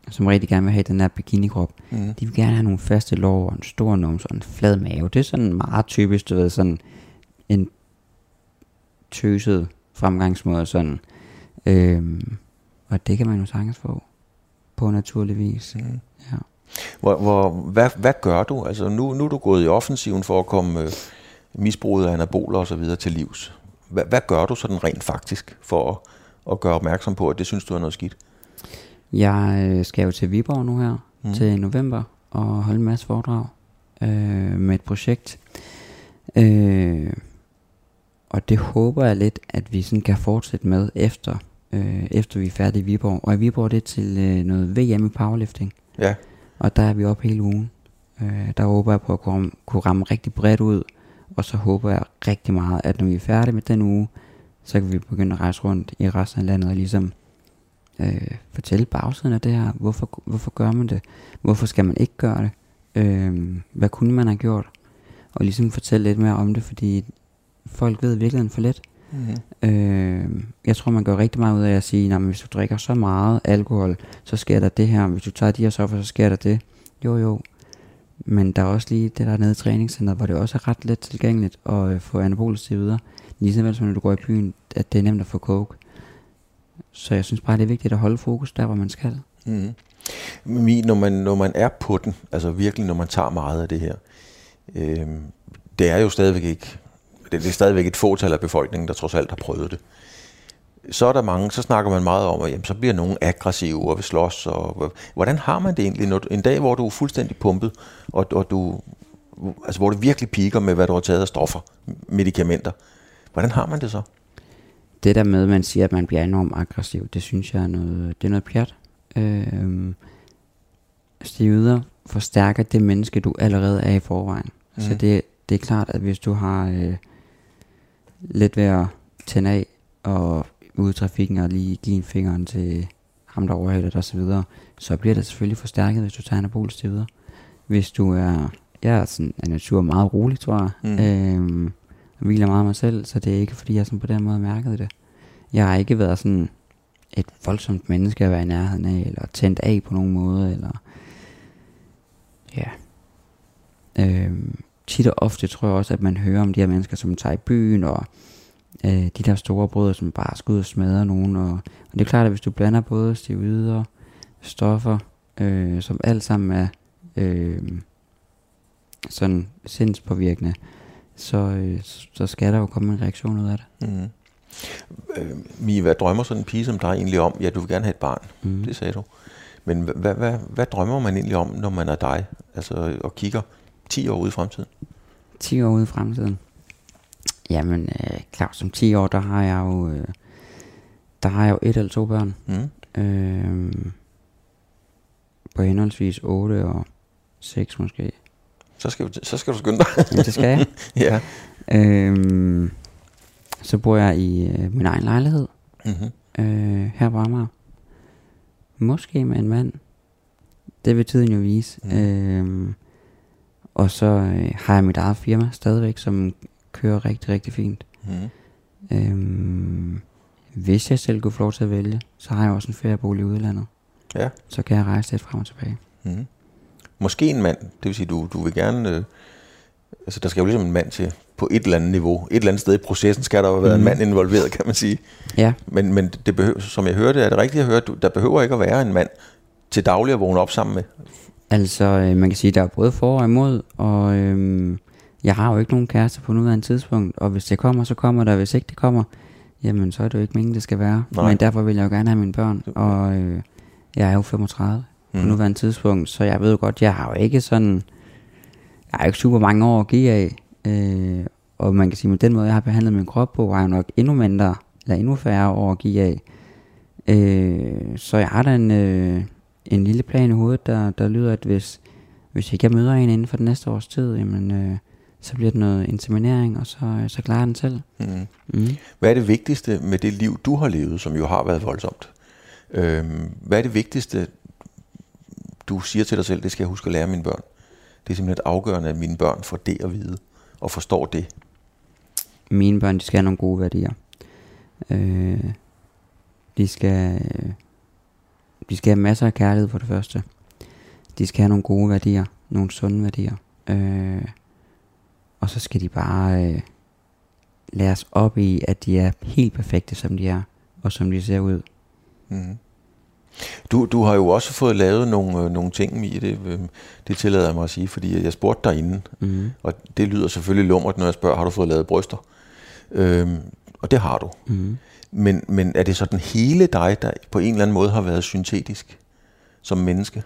som rigtig gerne vil have den her bikinikrop. Mm. De vil gerne have nogle faste lår og en stor numse og en flad mave. Det er sådan meget typisk, du ved, sådan en tøset fremgangsmåde sådan. Øhm, og det kan man jo sagtens få på naturlig vis. Mm. Ja. Hvor, hvor, hvad, hvad gør du? Altså nu, nu er du gået i offensiven for at komme øh, misbruget af anaboler og så videre til livs. Hvad, hvad gør du sådan rent faktisk for at, at gøre opmærksom på, at det synes du er noget skidt? Jeg øh, skal jo til Viborg nu her mm. til november og holde en masse foredrag øh, med et projekt. Øh, og det håber jeg lidt, at vi sådan kan fortsætte med efter, øh, efter vi er færdige i Viborg. Og i Viborg det er til øh, noget VM i powerlifting. Ja, Og der er vi op hele ugen. Øh, der håber jeg på at kunne, kunne ramme rigtig bredt ud. Og så håber jeg rigtig meget, at når vi er færdige med den uge, så kan vi begynde at rejse rundt i resten af landet og ligesom øh, fortælle bagsiden af det her. Hvorfor, hvorfor gør man det? Hvorfor skal man ikke gøre det? Øh, hvad kunne man have gjort? Og ligesom fortælle lidt mere om det, fordi folk ved virkelig for lidt mm-hmm. Øh, jeg tror, man gør rigtig meget ud af at sige, at hvis du drikker så meget alkohol, så sker der det her. Hvis du tager de her stoffer, så sker der det. Jo, jo. Men der er også lige det der nede i træningscenteret, hvor det også er ret let tilgængeligt at øh, få anabolisk videre. Ligesom som når du går i byen, at det er nemt at få coke. Så jeg synes bare, det er vigtigt at holde fokus der, hvor man skal. Mm. Men når, man, når man er på den, altså virkelig når man tager meget af det her, øh, det er jo stadigvæk ikke, det, det er stadigvæk et fåtal af befolkningen, der trods alt har prøvet det. Så er der mange, så snakker man meget om, at jamen, så bliver nogen aggressive og vil slås. Og, hvordan har man det egentlig, når, en dag, hvor du er fuldstændig pumpet, og, og du, altså, hvor det virkelig piker med, hvad du har taget af stoffer, medicamenter. Hvordan har man det så? Det der med, at man siger, at man bliver enormt aggressiv, det synes jeg er noget, det er noget pjat. Øh, stivider forstærker det menneske, du allerede er i forvejen. Mm. Så det, det er klart, at hvis du har øh, lidt ved at tænde af og ude i trafikken og lige give en fingeren til ham, der overhælder dig osv., så, så bliver det selvfølgelig forstærket, hvis du tager anabolisk videre. Hvis du er, jeg er sådan en natur meget rolig, tror jeg, mm. øhm, og hviler meget af mig selv, så det er ikke fordi, jeg sådan på den måde mærket det. Jeg har ikke været sådan et voldsomt menneske at være i nærheden af, eller tændt af på nogen måde, eller ja. Øhm, tit og ofte tror jeg også, at man hører om de her mennesker, som tager i byen, og øh, de der store brødre, som bare skal ud og smadre nogen. Og, og det er klart, at hvis du blander både steroider, stoffer, øh, som alt sammen er øh, sådan sindspåvirkende, så, øh, så skal der jo komme en reaktion ud af det. Mm. Øh, Mie, hvad drømmer sådan en pige som dig egentlig om? Ja, du vil gerne have et barn, mm. det sagde du. Men hvad, hvad, hvad, hvad drømmer man egentlig om, når man er dig? Altså, og kigger 10 år ude i fremtiden? 10 år ude i fremtiden? Jamen, øh, klart som 10 år, der har jeg jo, øh, der har jeg jo et eller to børn. Mm. Øh, på henholdsvis 8 og 6 måske. Så skal, du, så skal du skynde dig. ja, det skal jeg. [laughs] ja. Øh, så bor jeg i øh, min egen lejlighed. Mm-hmm. Øh, her på Amager. Måske med en mand. Det vil tiden jo vise. Mm. Øh, og så øh, har jeg mit eget firma stadigvæk, som kører rigtig, rigtig fint. Mm. Øhm, hvis jeg selv kunne få lov til at vælge, så har jeg også en feriebolig i udlandet. Ja. Så kan jeg rejse lidt frem og tilbage. Mm. Måske en mand, det vil sige, du, du vil gerne... Øh, altså, der skal jo ligesom en mand til på et eller andet niveau. Et eller andet sted i processen skal der jo være mm. en mand involveret, kan man sige. Ja. Men, men det behøver, som jeg hørte, er det rigtigt, jeg hørte, der behøver ikke at være en mand til daglig at vågne op sammen med. Altså, øh, man kan sige, der er både for og imod, og øh, jeg har jo ikke nogen kæreste på nuværende tidspunkt, og hvis det kommer, så kommer der, hvis ikke det kommer, jamen så er det jo ikke meningen, det skal være. Nej. Men derfor vil jeg jo gerne have mine børn, og øh, jeg er jo 35 mm. på nuværende tidspunkt, så jeg ved jo godt, jeg har jo ikke sådan, jeg har ikke super mange år at give af, øh, og man kan sige, med den måde, jeg har behandlet min krop på, har jeg nok endnu mindre, eller endnu færre år at give af. Øh, så jeg har da en, øh, en lille plan i hovedet, der, der lyder, at hvis, hvis ikke jeg møder en inden for den næste års tid, jamen, øh, så bliver det noget inseminering, og så, så klarer den selv. Mm. Mm. Hvad er det vigtigste med det liv, du har levet, som jo har været voldsomt? Øhm, hvad er det vigtigste, du siger til dig selv, det skal jeg huske at lære mine børn? Det er simpelthen afgørende, at mine børn får det at vide, og forstår det. Mine børn, de skal have nogle gode værdier. Øh, de skal... De skal have masser af kærlighed for det første. De skal have nogle gode værdier, nogle sunde værdier. Øh, og så skal de bare øh, læres op i, at de er helt perfekte, som de er, og som de ser ud. Mm. Du, du har jo også fået lavet nogle, øh, nogle ting i det, øh, det tillader jeg mig at sige, fordi jeg spurgte dig inden, mm. og det lyder selvfølgelig lummert, når jeg spørger, har du fået lavet bryster? Øhm, og det har du. Mm. Men, men er det sådan hele dig, der på en eller anden måde har været syntetisk som menneske?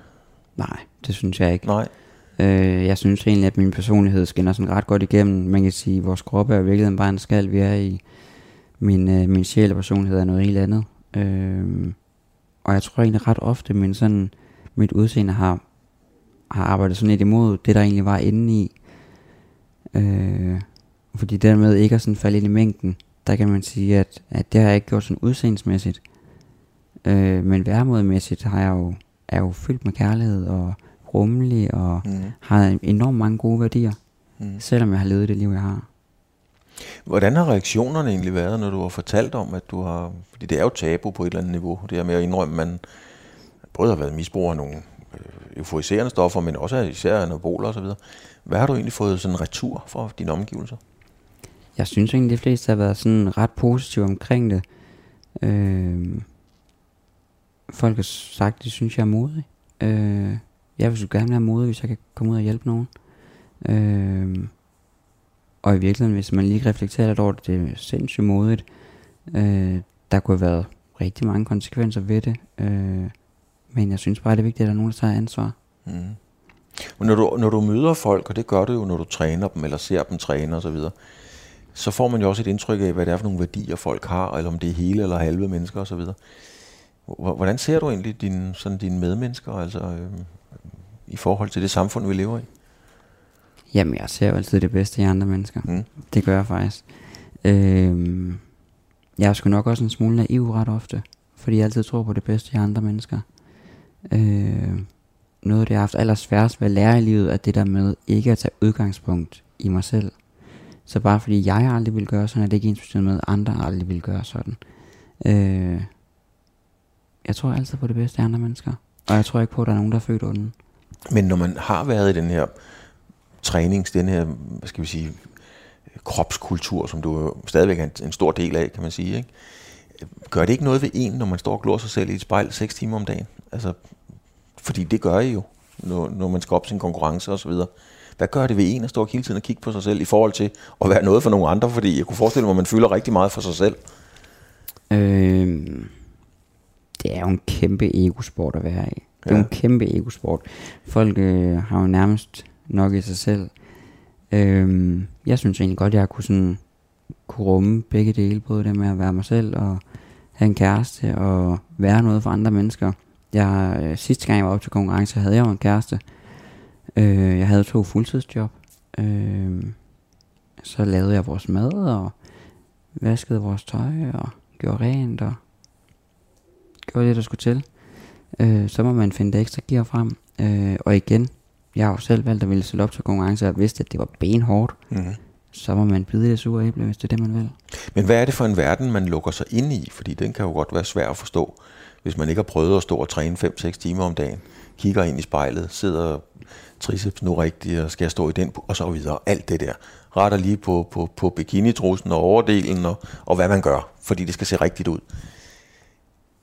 Nej, det synes jeg ikke. Nej. Øh, jeg synes egentlig, at min personlighed skinner sådan ret godt igennem. Man kan sige, at vores krop er i virkeligheden bare en skal, vi er i. Min, øh, min sjæl og personlighed er noget helt andet. Øh, og jeg tror egentlig ret ofte, min sådan, mit udseende har, har arbejdet sådan lidt imod det, der egentlig var inde i. Øh, fordi dermed ikke er sådan faldet ind i mængden, der kan man sige, at, at det har jeg ikke gjort sådan udseendemæssigt. Øh, men værmodmæssigt har jeg jo, er jo fyldt med kærlighed og rummelig og mm. har enormt mange gode værdier, mm. selvom jeg har levet det liv, jeg har. Hvordan har reaktionerne egentlig været, når du har fortalt om, at du har... Fordi det er jo tabu på et eller andet niveau, det her med at indrømme, at man både har været misbruger af nogle øh, euforiserende stoffer, men også især anaboler osv. Hvad har du egentlig fået sådan retur fra dine omgivelser? Jeg synes egentlig, de fleste har været sådan ret positive omkring det. Øh, folk har sagt, de synes, jeg er modig. Øh, jeg vil så gerne være modig, hvis jeg kan komme ud og hjælpe nogen. Øh, og i virkeligheden, hvis man lige reflekterer lidt over det, det er sindssygt modigt. Øh, der kunne have været rigtig mange konsekvenser ved det. Øh, men jeg synes bare, det er vigtigt, at der er nogen, der tager ansvar. Mm. Men når du, når du møder folk, og det gør du jo, når du træner dem, eller ser dem træne osv., så, får man jo også et indtryk af, hvad det er for nogle værdier, folk har, eller om det er hele eller halve mennesker osv. Hvordan ser du egentlig dine, sådan dine medmennesker, altså øh, i forhold til det samfund, vi lever i? Jamen, jeg ser jo altid det bedste i andre mennesker. Mm. Det gør jeg faktisk. Øh, jeg er sgu nok også en smule naiv ret ofte, fordi jeg altid tror på det bedste i andre mennesker. Øh, noget, det jeg har haft allersværest ved at lære i livet, er det der med ikke at tage udgangspunkt i mig selv. Så bare fordi jeg aldrig vil gøre sådan, er det ikke ens med, at andre aldrig vil gøre sådan. Øh, jeg tror altid på det bedste af andre mennesker. Og jeg tror ikke på, at der er nogen, der er født onde. Men når man har været i den her trænings, den her, hvad skal vi sige, kropskultur, som du stadigvæk er en, en stor del af, kan man sige, ikke? gør det ikke noget ved en, når man står og glor sig selv i et spejl 6 timer om dagen? Altså, fordi det gør I jo, når, når man skal op sin konkurrence og så videre. Hvad gør det ved en at stå hele tiden og kigge på sig selv i forhold til at være noget for nogle andre? Fordi jeg kunne forestille mig, at man fylder rigtig meget for sig selv. Øh, det er jo en kæmpe egosport at være i. Det er ja. en kæmpe egosport. Folk øh, har jo nærmest nok i sig selv. Øh, jeg synes egentlig godt, at jeg kunne, sådan, kunne rumme begge dele. Både det med at være mig selv og have en kæreste og være noget for andre mennesker. Jeg, øh, sidste gang jeg var op til konkurrence, havde jeg jo en kæreste. Øh, jeg havde to fuldtidsjob. Øh, så lavede jeg vores mad og vaskede vores tøj og gjorde rent og gjorde det, der skulle til. Øh, så må man finde det ekstra gear frem. Øh, og igen, jeg har jo selv valgt at ville stille op til konkurrence, og vidste, at det var benhårdt. Mm-hmm. Så må man bide det sure æble, hvis det er det, man vil. Men hvad er det for en verden, man lukker sig ind i? Fordi den kan jo godt være svær at forstå, hvis man ikke har prøvet at stå og træne 5-6 timer om dagen. Kigger ind i spejlet, sidder triceps nu rigtigt, og skal jeg stå i den, og så videre. Alt det der. Retter lige på, på, på bikinitrusen og overdelen, og, og hvad man gør, fordi det skal se rigtigt ud.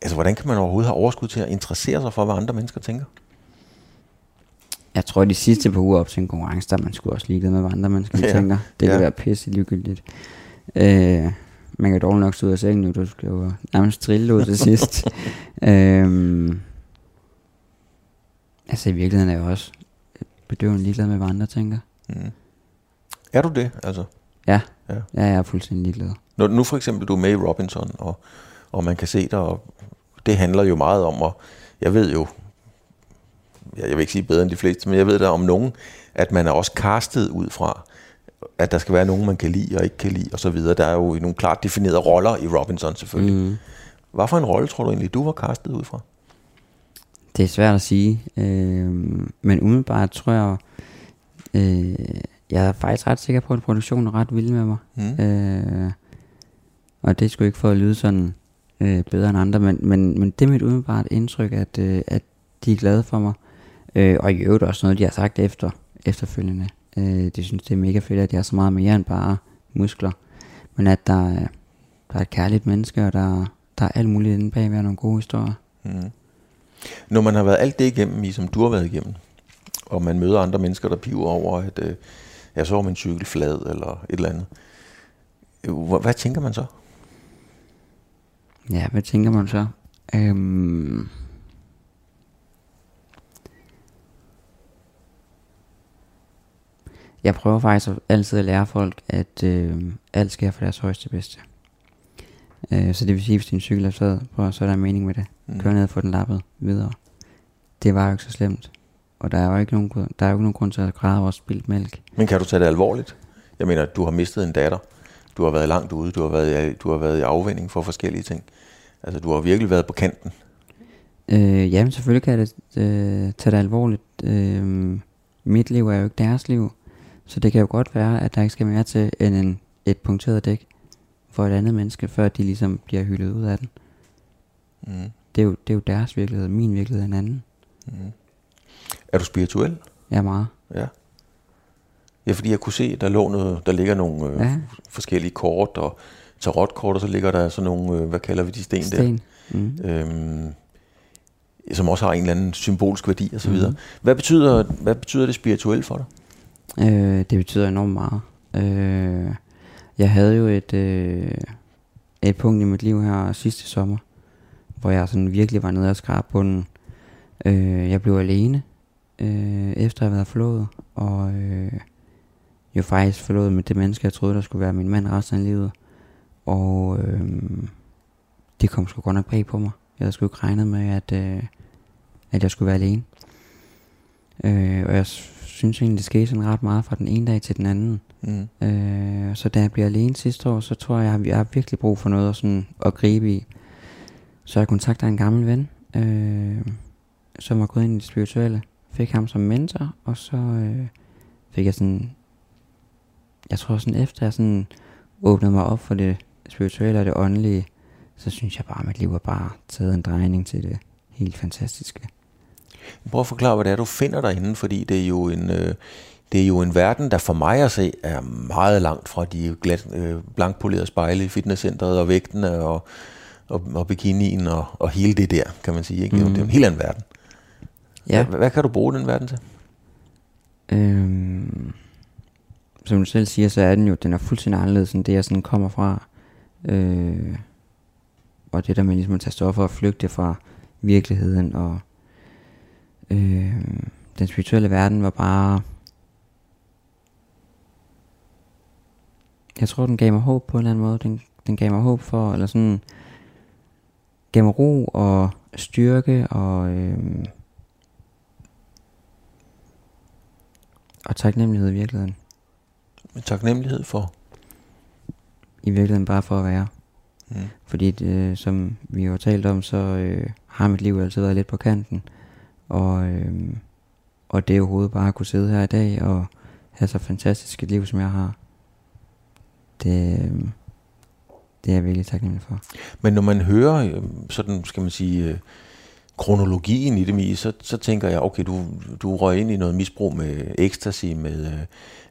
Altså, hvordan kan man overhovedet have overskud til at interessere sig for, hvad andre mennesker tænker? Jeg tror, de sidste par uger op til en konkurrence, der man skulle også ligeglad med, hvad andre mennesker ja. tænker. Det kan ja. være pisse ligegyldigt. Øh, man kan dårligt nok stå ud af sengen nu, du skal jo nærmest trille ud til sidst. [laughs] øh, altså i virkeligheden er jeg også bedøvende ligeglad med, hvad andre tænker. Mm. Er du det, altså? Ja, ja. ja jeg er fuldstændig ligeglad. Når nu for eksempel du er med i Robinson, og, og man kan se dig, og det handler jo meget om, og jeg ved jo, jeg vil ikke sige bedre end de fleste, men jeg ved der om nogen, at man er også castet ud fra, at der skal være nogen, man kan lide og ikke kan lide, og så videre. Der er jo nogle klart definerede roller i Robinson selvfølgelig. Mm. Hvad for en rolle tror du egentlig, du var castet ud fra? Det er svært at sige, øh, men umiddelbart tror jeg, øh, jeg er faktisk ret sikker på, at produktionen er ret vild med mig. Mm. Øh, og det skulle ikke få at lyde sådan øh, bedre end andre, men, men, men det er mit umiddelbart indtryk, at, øh, at de er glade for mig. Øh, og i øvrigt også noget, de har sagt efter, efterfølgende. Øh, de synes, det er mega fedt, at jeg har så meget mere end bare muskler. Men at der, der er et kærligt menneske, og der, der er alt muligt inde bag ved nogle gode historier. Mm. Når man har været alt det igennem, i som du har været igennem, og man møder andre mennesker, der piver over, at øh, jeg så min cykel flad, eller et eller andet. Øh, hvad, hvad tænker man så? Ja, hvad tænker man så? Øhm jeg prøver faktisk altid at lære folk, at øh, alt sker for deres højeste bedste. Øh, så det vil sige, hvis din cykel er flad, prøv, så er der en mening med det. Mm. Kør ned og få den lappet videre. Det var jo ikke så slemt. Og der er jo ikke nogen, der er jo ikke nogen grund til at græde over spildt mælk. Men kan du tage det alvorligt? Jeg mener, du har mistet en datter. Du har været langt ude. Du har været, du har været i afvinding for forskellige ting. Altså, du har virkelig været på kanten. Øh, jamen, selvfølgelig kan jeg det, øh, tage det alvorligt. Øh, mit liv er jo ikke deres liv. Så det kan jo godt være, at der ikke skal mere til end en, et punkteret dæk for et andet menneske, før de ligesom bliver hyldet ud af den. Mm. Det, er jo, det er jo deres virkelighed, min virkelighed er en anden. Mm. Er du spirituel? Ja, meget. Ja. Ja, fordi jeg kunne se, der lå noget, der ligger nogle øh, Ja. forskellige kort, og tarotkort, og så ligger der sådan nogle, øh, hvad kalder vi de sten, Sten. Mm. der? Øhm, som også har en eller anden symbolsk værdi og så videre. Mhm. Hvad betyder, hvad betyder det spirituelt for dig? Øh, det betyder enormt meget. Øh, jeg havde jo et, øh, et punkt i mit liv her sidste sommer, hvor jeg sådan virkelig var nede og skrabe bunden. Øh, jeg blev alene, øh, efter at have været forlovet, og øh, jo faktisk forlovet med det menneske, jeg troede, der skulle være min mand resten af livet. Og øh, det kom sgu godt nok bag på mig. Jeg havde sgu ikke regnet med, at, øh, at jeg skulle være alene. Øh, og jeg synes egentlig, det skete sådan ret meget fra den ene dag til den anden. Mm. Øh, så da jeg bliver alene sidste år, så tror jeg, at jeg har virkelig brug for noget at, sådan, at gribe i. Så jeg kontakter en gammel ven, øh, som var gået ind i det spirituelle. Fik ham som mentor, og så øh, fik jeg sådan... Jeg tror sådan efter jeg sådan åbnede mig op for det spirituelle og det åndelige, så synes jeg bare, at mit liv har bare taget en drejning til det helt fantastiske. Prøv at forklare, hvad det er, du finder derinde, fordi det er jo en, øh, det er jo en verden, der for mig at se er meget langt fra de glat, øh, blankpolerede spejle i fitnesscenteret og vægtene og, og, og bikinien og, og hele det der, kan man sige. Ikke? Mm. Det, er det er en helt anden verden. Ja. Hvad, hvad kan du bruge den verden til? Øhm, som du selv siger, så er den jo, den er fuldstændig anderledes end det, jeg sådan kommer fra. Øh, og det der med ligesom at tage stoffer og flygte fra virkeligheden, og øh, den spirituelle verden var bare... Jeg tror, den gav mig håb på en eller anden måde. Den, den gav mig håb for, eller sådan, gav mig ro og styrke, og... Øh, og taknemmelighed i virkeligheden. Med taknemmelighed for? I virkeligheden bare for at være. Mm. Fordi øh, som vi jo har talt om, så øh, har mit liv altid været lidt på kanten. Og, øh, og det overhovedet bare at kunne sidde her i dag og have så fantastisk et liv, som jeg har. Det, øh, det er jeg virkelig taknemmelig for. Men når man hører øh, sådan, skal man sige, øh, kronologien i det, Mie, så, så tænker jeg, okay, du, du røg ind i noget misbrug med ecstasy, med,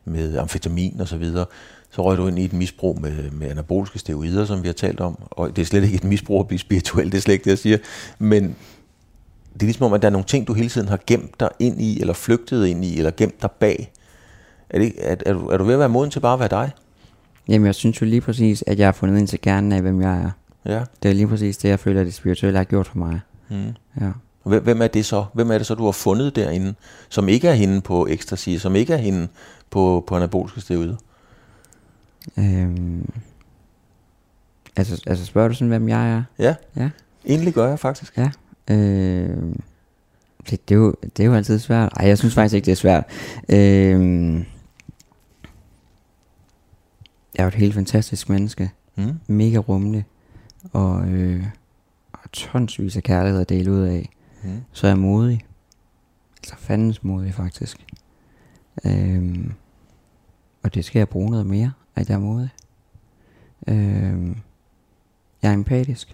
med amfetamin og så videre. Så røg du ind i et misbrug med, med anaboliske steroider, som vi har talt om. Og det er slet ikke et misbrug at blive spirituel, det er slet ikke det, jeg siger. Men det er ligesom om, at der er nogle ting, du hele tiden har gemt dig ind i, eller flygtet ind i, eller gemt dig bag. Er, det, er, er, du, er du ved at være moden til bare at være dig? Jamen jeg synes jo lige præcis, at jeg har fundet ind til kernen af, hvem jeg er. Ja. Det er lige præcis det, jeg føler, at det spirituelle har gjort for mig. Mm. Ja. Hvem, er det så? Hvem er det så, du har fundet derinde, som ikke er hende på ecstasy, som ikke er hende på, på anaboliske steroider? Øhm, altså, altså spørger du sådan, hvem jeg er? Ja, Ja. egentlig gør jeg faktisk. Ja. Øh, det, det, er jo, det er jo altid svært. Ej, jeg synes faktisk ikke, det er svært. Øh, jeg er jo et helt fantastisk menneske. Mm. Mega rummelig. Og, øh, og tonsvis af kærlighed at dele ud af. Mm. Så er jeg modig. Altså fandens modig, faktisk. Øh, og det skal jeg bruge noget mere, at jeg er modig. Øh, jeg er empatisk.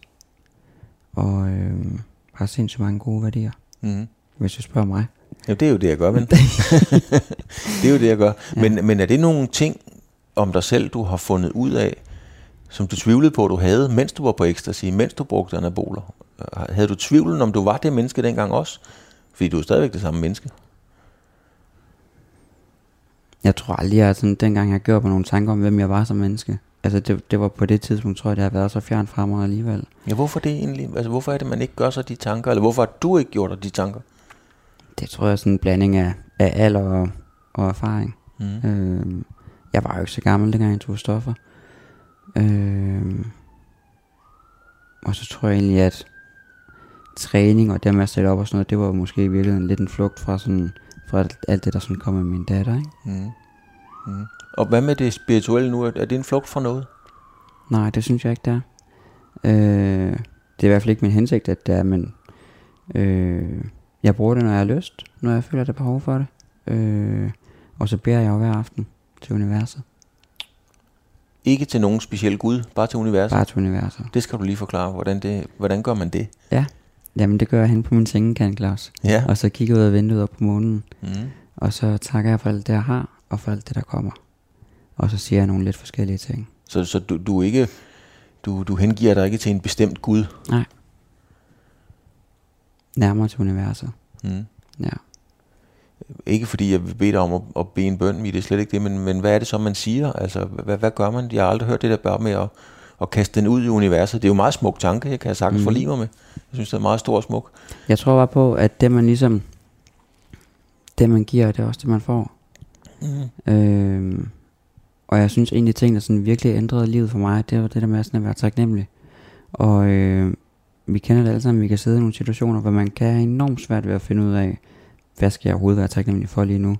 Og øh, har sindssygt mange gode værdier, Mm. hvis du spørger mig. Ja, det er jo det, jeg gør, ven. [laughs] det er jo det, jeg gør. Ja. Men, men er det nogle ting om dig selv, du har fundet ud af, som du tvivlede på, du havde, mens du var på ecstasy, mens du brugte anaboler? Havde du tvivlen, om du var det menneske dengang også? Fordi du er stadigvæk det samme menneske. Jeg tror aldrig, jeg sådan, dengang jeg gjorde mig nogle tanker om, hvem jeg var som menneske. Altså det, det var på det tidspunkt, tror jeg, det har været så fjern fra mig alligevel. Ja, hvorfor det egentlig? Altså, hvorfor er det, man ikke gør sig de tanker? Eller hvorfor har du ikke gjort dig de tanker? Det tror jeg er sådan en blanding af, af alder og, og erfaring. Mm. Øh, jeg var jo ikke så gammel, dengang jeg tog stoffer. Øh, og så tror jeg egentlig, at træning og det med at sætte op og sådan noget, det var måske i virkeligheden lidt en flugt fra, sådan, fra alt det, der sådan kom med min datter. Ikke? Mm. Mm. Og hvad med det spirituelle nu? Er det en flugt fra noget? Nej, det synes jeg ikke, det er. Øh, det er i hvert fald ikke min hensigt, at det er, men øh, jeg bruger det, når jeg har lyst, når jeg føler, at der er behov for det. Øh, og så beder jeg jo hver aften til universet. Ikke til nogen speciel Gud, bare til universet. Bare til universet. Det skal du lige forklare. Hvordan, det, hvordan gør man det? Ja. Jamen, det gør jeg hen på min sengekant, Claus. Ja. Og så kigger jeg ud af vinduet op på månen. Mm. Og så takker jeg for alt det, jeg har, og for alt det, der kommer. Og så siger jeg nogle lidt forskellige ting. Så, så du, du, ikke, du, du hengiver dig ikke til en bestemt Gud? Nej. Nærmere til universet. Mm. Ja. Ikke fordi jeg vil bede dig om at, at bede en bøn, det er slet ikke det, men, men hvad er det så, man siger? Altså, hvad, hvad gør man? Jeg har aldrig hørt det der bare med at, at kaste den ud i universet. Det er jo en meget smuk tanke, jeg kan sagtens mm. forlige mig med. Jeg synes, det er meget stor og smuk. Jeg tror bare på, at det man ligesom, det man giver, det er også det man får. Mm. Øhm, og jeg synes egentlig, ting, der sådan virkelig ændrede livet for mig, det var det der med sådan at være taknemmelig. Og øh, vi kender det alle sammen, vi kan sidde i nogle situationer, hvor man kan have enormt svært ved at finde ud af, hvad skal jeg overhovedet være taknemmelig for lige nu.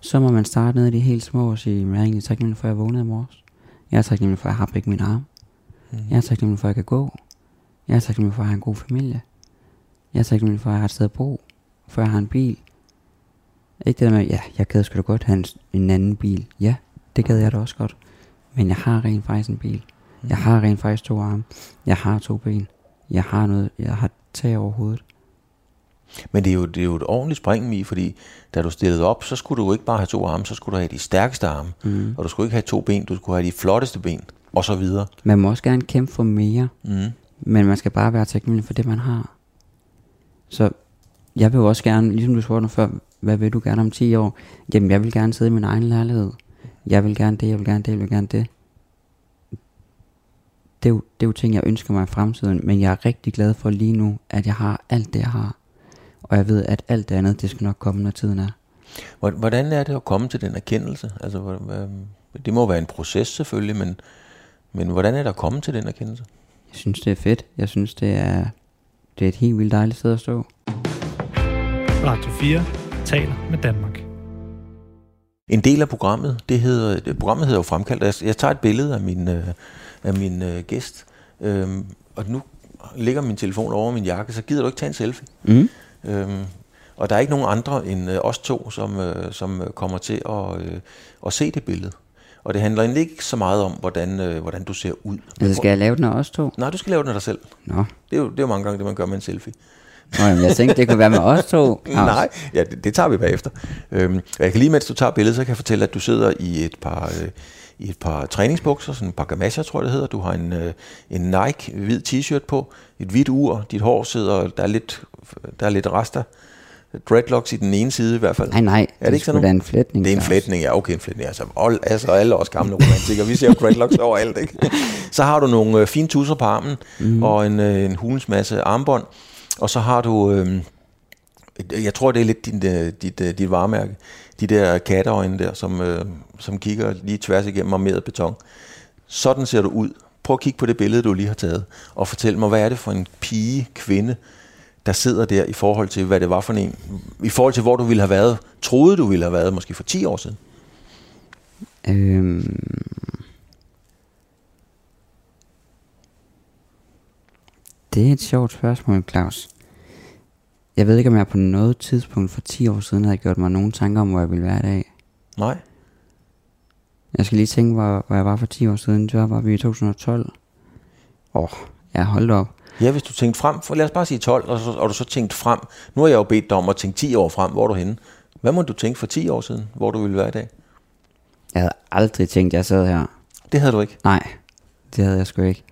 Så må man starte ned i de helt små og sige, jeg er egentlig taknemmelig for, at jeg vågnede i morges. Jeg er taknemmelig for, at jeg har begge mine arme. Mm. Jeg er taknemmelig for, at jeg kan gå. Jeg er taknemmelig for, at jeg har en god familie. Jeg er taknemmelig for, at jeg har et sted at bo. For, jeg har en bil. Ikke det der med, ja, jeg gad sgu da godt have en, en anden bil. Ja, det gad jeg da også godt. Men jeg har rent faktisk en bil. Jeg har rent faktisk to arme. Jeg har to ben. Jeg har noget, jeg har tag over hovedet. Men det er, jo, det er jo et ordentligt spring, Mi, fordi da du stillede op, så skulle du jo ikke bare have to arme, så skulle du have de stærkeste arme. Mm. Og du skulle ikke have to ben, du skulle have de flotteste ben, og så videre. Man må også gerne kæmpe for mere. Mm. Men man skal bare være taknemmelig for det, man har. Så jeg vil jo også gerne, ligesom du spurgte før, hvad vil du gerne om 10 år? Jamen, jeg vil gerne sidde i min egen lejlighed. Jeg vil gerne det, jeg vil gerne det, jeg vil gerne det. Det er, jo, det er jo ting, jeg ønsker mig i fremtiden, men jeg er rigtig glad for lige nu, at jeg har alt det, jeg har. Og jeg ved, at alt det andet, det skal nok komme, når tiden er. Hvor- Hvordan er det at komme til den erkendelse? Altså, hvad- det må være en proces selvfølgelig, men, men hvordan er det at komme til den erkendelse? Jeg synes, det er fedt. Jeg synes, det er, det er et helt vildt dejligt sted at stå. Radio 4 taler med Danmark. En del af programmet, det hedder, det, programmet hedder jo Fremkaldt. Jeg, jeg tager et billede af min, øh, af min øh, gæst, øhm, og nu ligger min telefon over min jakke, så gider du ikke tage en selfie. Mm. Øhm, og der er ikke nogen andre end øh, os to, som, øh, som øh, kommer til at, øh, at se det billede. Og det handler egentlig ikke så meget om, hvordan, øh, hvordan du ser ud. Altså, skal jeg lave den af os to? Nej, du skal lave den af dig selv. Nå. Det er, jo, det er jo mange gange det, man gør med en selfie. Nå, jamen, jeg tænkte, det kunne være med os to. [laughs] Nej, ja, det, det tager vi bagefter. Øhm, jeg kan lige, mens du tager billedet, så kan jeg fortælle, at du sidder i et par, øh, i et par træningsbukser, sådan en par gamasjer, tror jeg det hedder. Du har en, øh, en Nike hvid t-shirt på, et hvidt ur, dit hår sidder, der er lidt, der er lidt rester, dreadlocks i den ene side i hvert fald. Nej, nej. Er det ikke sådan noget? en flætning. Det er en flætning, ja, okay, en flætning. Altså, all, altså alle os gamle romantikere, vi ser jo dreadlocks overalt, ikke? [laughs] Så har du nogle øh, fine tusser på armen, mm. og en, øh, en hulens masse armbånd, og så har du, øh, jeg tror, det er lidt din, øh, dit, øh, dit varemærke, de der katteøjne der, som, øh, som kigger lige tværs igennem armeret beton. Sådan ser du ud. Prøv at kigge på det billede, du lige har taget, og fortæl mig, hvad er det for en pige, kvinde, der sidder der i forhold til, hvad det var for en, i forhold til, hvor du ville have været, troede du ville have været, måske for 10 år siden? Øhm, det er et sjovt spørgsmål, Claus. Jeg ved ikke, om jeg på noget tidspunkt for 10 år siden havde gjort mig nogle tanker om, hvor jeg ville være i dag. Nej. Jeg skal lige tænke, hvor, hvor jeg var for 10 år siden. Så var vi i 2012. Åh, oh, ja, hold op. Ja, hvis du tænkte frem, for lad os bare sige 12, og, så, og du så tænkt frem. Nu har jeg jo bedt dig om at tænke 10 år frem, hvor er du henne? Hvad må du tænke for 10 år siden, hvor du ville være i dag? Jeg havde aldrig tænkt, at jeg sad her. Det havde du ikke. Nej, det havde jeg sgu ikke.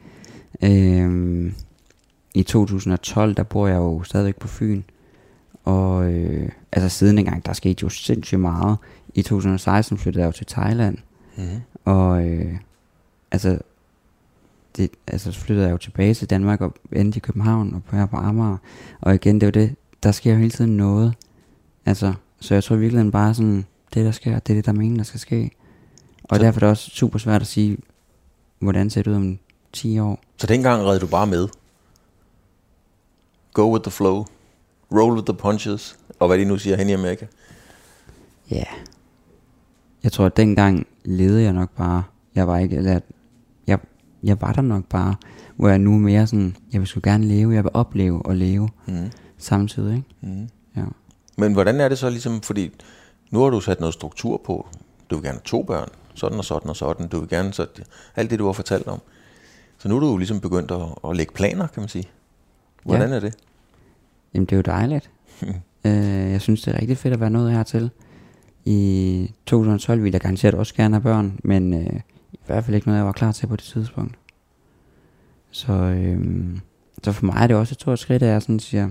Øhm, I 2012, der bor jeg jo stadigvæk på Fyn. Og øh, altså siden dengang, der skete jo sindssygt meget. I 2016 flyttede jeg jo til Thailand. Mm-hmm. Og øh, altså, det, altså så flyttede jeg jo tilbage til Danmark og endte i København og på her på Amager. Og igen, det er jo det, der sker jo hele tiden noget. Altså, så jeg tror virkelig bare sådan, det der sker, det er det, der mener, der skal ske. Og Så- derfor er det også super svært at sige, hvordan ser det ud om 10 år. Så dengang red du bare med. Go with the flow. Roll with the punches. Og hvad de nu siger hen i Amerika. Ja. Yeah. Jeg tror, at dengang levede jeg nok bare. Jeg var ikke, eller jeg, var der nok bare. Hvor jeg nu er mere sådan, jeg vil sgu gerne leve, jeg vil opleve og leve Mm. samtidig, ikke? Mm. Ja. Men hvordan er det så ligesom, fordi nu har du sat noget struktur på. Du vil gerne have to børn, sådan og sådan og sådan. Du vil gerne så alt det, du har fortalt om. Så nu er du jo ligesom begyndt at, at lægge planer, kan man sige. Hvordan Ja. er det? Jamen, det er jo dejligt. [laughs] øh, jeg synes, det er rigtig fedt at være nået hertil. I 2012 ville jeg garanteret også gerne have børn, men øh, i hvert fald ikke noget, jeg var klar til på det tidspunkt. Så, øhm, så for mig er det også et stort skridt, at jeg sådan siger,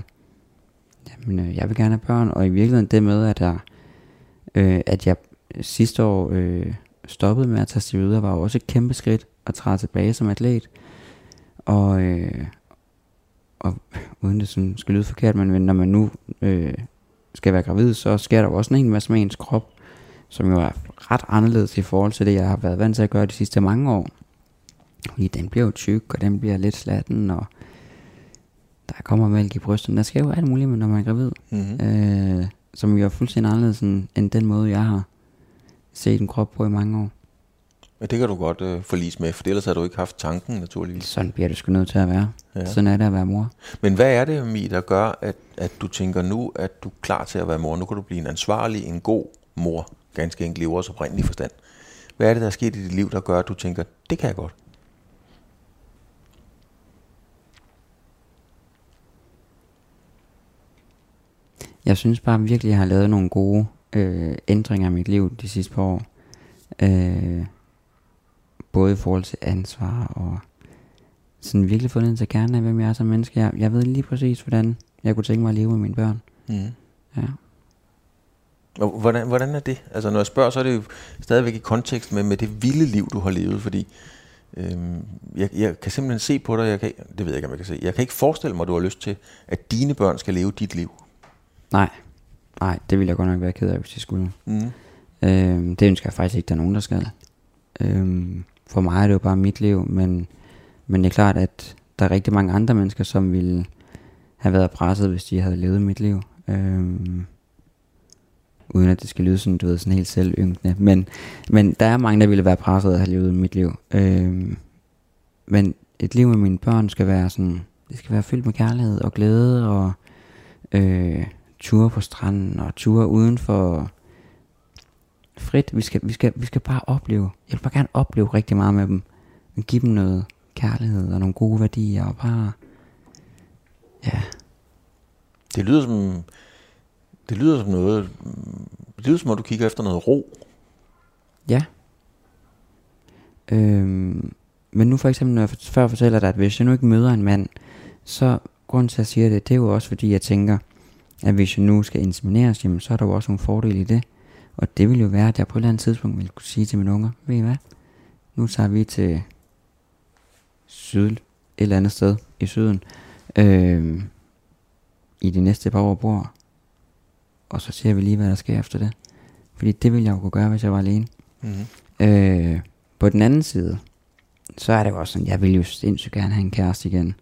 jamen, øh, jeg vil gerne have børn, og i virkeligheden det med, at jeg, øh, at jeg sidste år øh, stoppede med at tage steroider, var jo også et kæmpe skridt at træde tilbage som atlet. Og, øh, og uden det sådan skal lyde forkert, men når man nu øh, skal være gravid, så sker der jo også en hel masse med ens krop, som jo er ret anderledes i forhold til det, jeg har været vant til at gøre de sidste mange år. Fordi den bliver jo tyk, og den bliver lidt slatten, og der kommer mælk i brystet. Der sker jo alt muligt, når man er gravid. Mm-hmm. Øh, som jo er fuldstændig anderledes end, end den måde, jeg har set en krop på i mange år. Men det kan du godt øh, forlise med, for ellers har du ikke haft tanken, naturligvis. Sådan bliver det sgu nødt til at være. Ja. Sådan er det at være mor. Men hvad er det, Mi, der gør, at, at du tænker nu, at du er klar til at være mor? Nu kan du blive en ansvarlig, en god mor, ganske enkelt i vores oprindelige forstand. Hvad er det, der er sket i dit liv, der gør, at du tænker, det kan jeg godt? Jeg synes bare virkelig, jeg har lavet nogle gode øh, ændringer i mit liv de sidste par år. Øh, både i forhold til ansvar og sådan virkelig fundet til kernen af, hvem jeg er som menneske. Jeg, jeg ved lige præcis, hvordan jeg kunne tænke mig at leve med mine børn. Mm. Ja. Og hvordan, hvordan er det? Altså når jeg spørger, så er det jo stadigvæk i kontekst med, med det vilde liv, du har levet, fordi øhm, jeg, jeg kan simpelthen se på dig, jeg kan, det ved jeg ikke, om jeg kan se, jeg kan ikke forestille mig, at du har lyst til, at dine børn skal leve dit liv. Nej, nej, det ville jeg godt nok være ked af, hvis jeg skulle. Mm. Øhm, det ønsker jeg faktisk ikke, der er nogen, der skal. Øhm, for mig er det jo bare mit liv, men, men det er klart, at der er rigtig mange andre mennesker, som ville have været presset, hvis de havde levet mit liv. Øhm, uden at det skal lyde sådan, du ved, sådan helt selvynkende. Men, men der er mange, der ville være presset at have levet mit liv. Øh, men et liv med mine børn skal være sådan, det skal være fyldt med kærlighed og glæde og øh, ture på stranden og ture uden for frit. Vi skal, vi, skal, vi skal bare opleve. Jeg vil bare gerne opleve rigtig meget med dem. Give dem noget kærlighed og nogle gode værdier og bare... Ja, Det lyder som, det lyder som noget, det lyder som om du kigger efter noget ro. Ja. Øhm, men nu for eksempel, når jeg før fortæller dig, at hvis jeg nu ikke møder en mand, så grunden til, at jeg siger det, det er jo også fordi, jeg tænker, at hvis jeg nu skal insemineres, jamen, så er der jo også nogle fordele i det. Og det vil jo være, at jeg på et eller andet tidspunkt vil kunne sige til mine unger, ved I hvad, nu tager vi til syd, et eller andet sted i syden, øh, i de næste par år bor, og så ser vi lige, hvad der sker efter det. Fordi det ville jeg jo kunne gøre, hvis jeg var alene. Mm-hmm. Øh, på den anden side, så er det jo også sådan, jeg vil jo sindssygt gerne have en kæreste igen.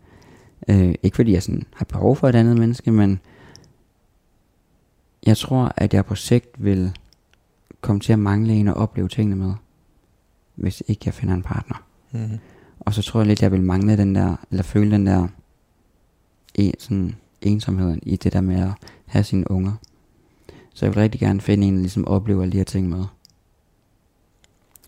Øh, ikke fordi jeg sådan har behov for et andet menneske, men jeg tror, at jeg på sigt vil komme til at mangle en at opleve tingene med, hvis ikke jeg finder en partner. Mm-hmm. Og så tror jeg lidt, jeg vil mangle den der, eller føle den der en, sådan ensomheden i det der med at have sine unger. Så jeg vil rigtig gerne finde en, der ligesom oplever alle de her ting med.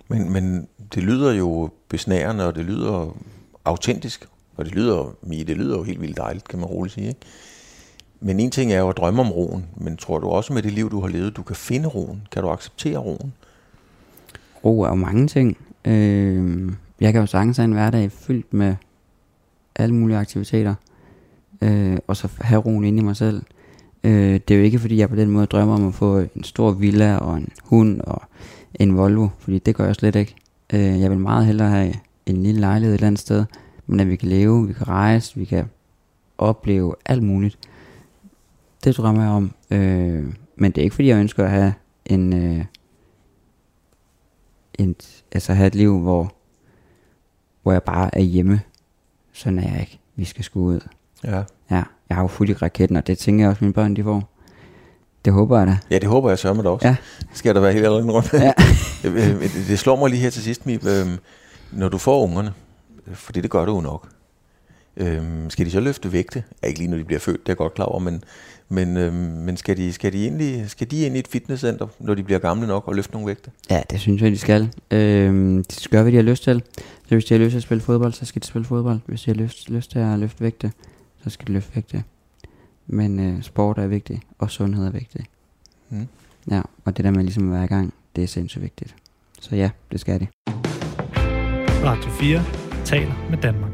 Men, men det lyder jo besnærende, og det lyder autentisk, og det lyder, det lyder jo helt vildt dejligt, kan man roligt sige. Ikke? Men en ting er jo at drømme om roen, men tror du også med det liv, du har levet, du kan finde roen? Kan du acceptere roen? Ro er jo mange ting. Øh, jeg kan jo sagtens have en hverdag fyldt med alle mulige aktiviteter. Øh, og så have roen inde i mig selv. Øh, det er jo ikke fordi, jeg på den måde drømmer om at få en stor villa og en hund og en Volvo. Fordi det gør jeg slet ikke. Øh, jeg vil meget hellere have en lille lejlighed et eller andet sted. Men at vi kan leve, vi kan rejse, vi kan opleve alt muligt. Det drømmer jeg om. Øh, men det er ikke fordi, jeg ønsker at have en... Øh, en altså have et liv, hvor, hvor jeg bare er hjemme. Sådan er jeg ikke. Vi skal sgu ud. Ja. Ja, jeg har jo fuldt i raketten, og det tænker jeg også, mine børn de får. Det håber jeg da. Ja, det håber jeg sørger med dig også. Ja. Skal der være helt allerede rundt? Ja. [laughs] Øh, det- det slår mig lige her til sidst, Mi. Øhm, Når du får ungerne, for det gør du jo nok, øhm, skal de så løfte vægte? Ja, ikke lige når de bliver født, det er jeg godt klar over, men, men, øhm, men skal, de, skal, de egentlig, skal de ind i et fitnesscenter, når de bliver gamle nok, og løfte nogle vægte? Ja, det synes jeg, de skal. Øhm, de skal gøre, hvad de har lyst til. Så hvis de har lyst til at spille fodbold, så skal de spille fodbold. Hvis de har lyst, lyst til at løfte vægte, så skal de løfte vægte. Men øh, sport er vigtigt, og sundhed er vigtigt. Mm. Ja, og det der med ligesom at være i gang, det er sindssygt vigtigt. Så ja, det skal det. Radio 4 taler med Danmark.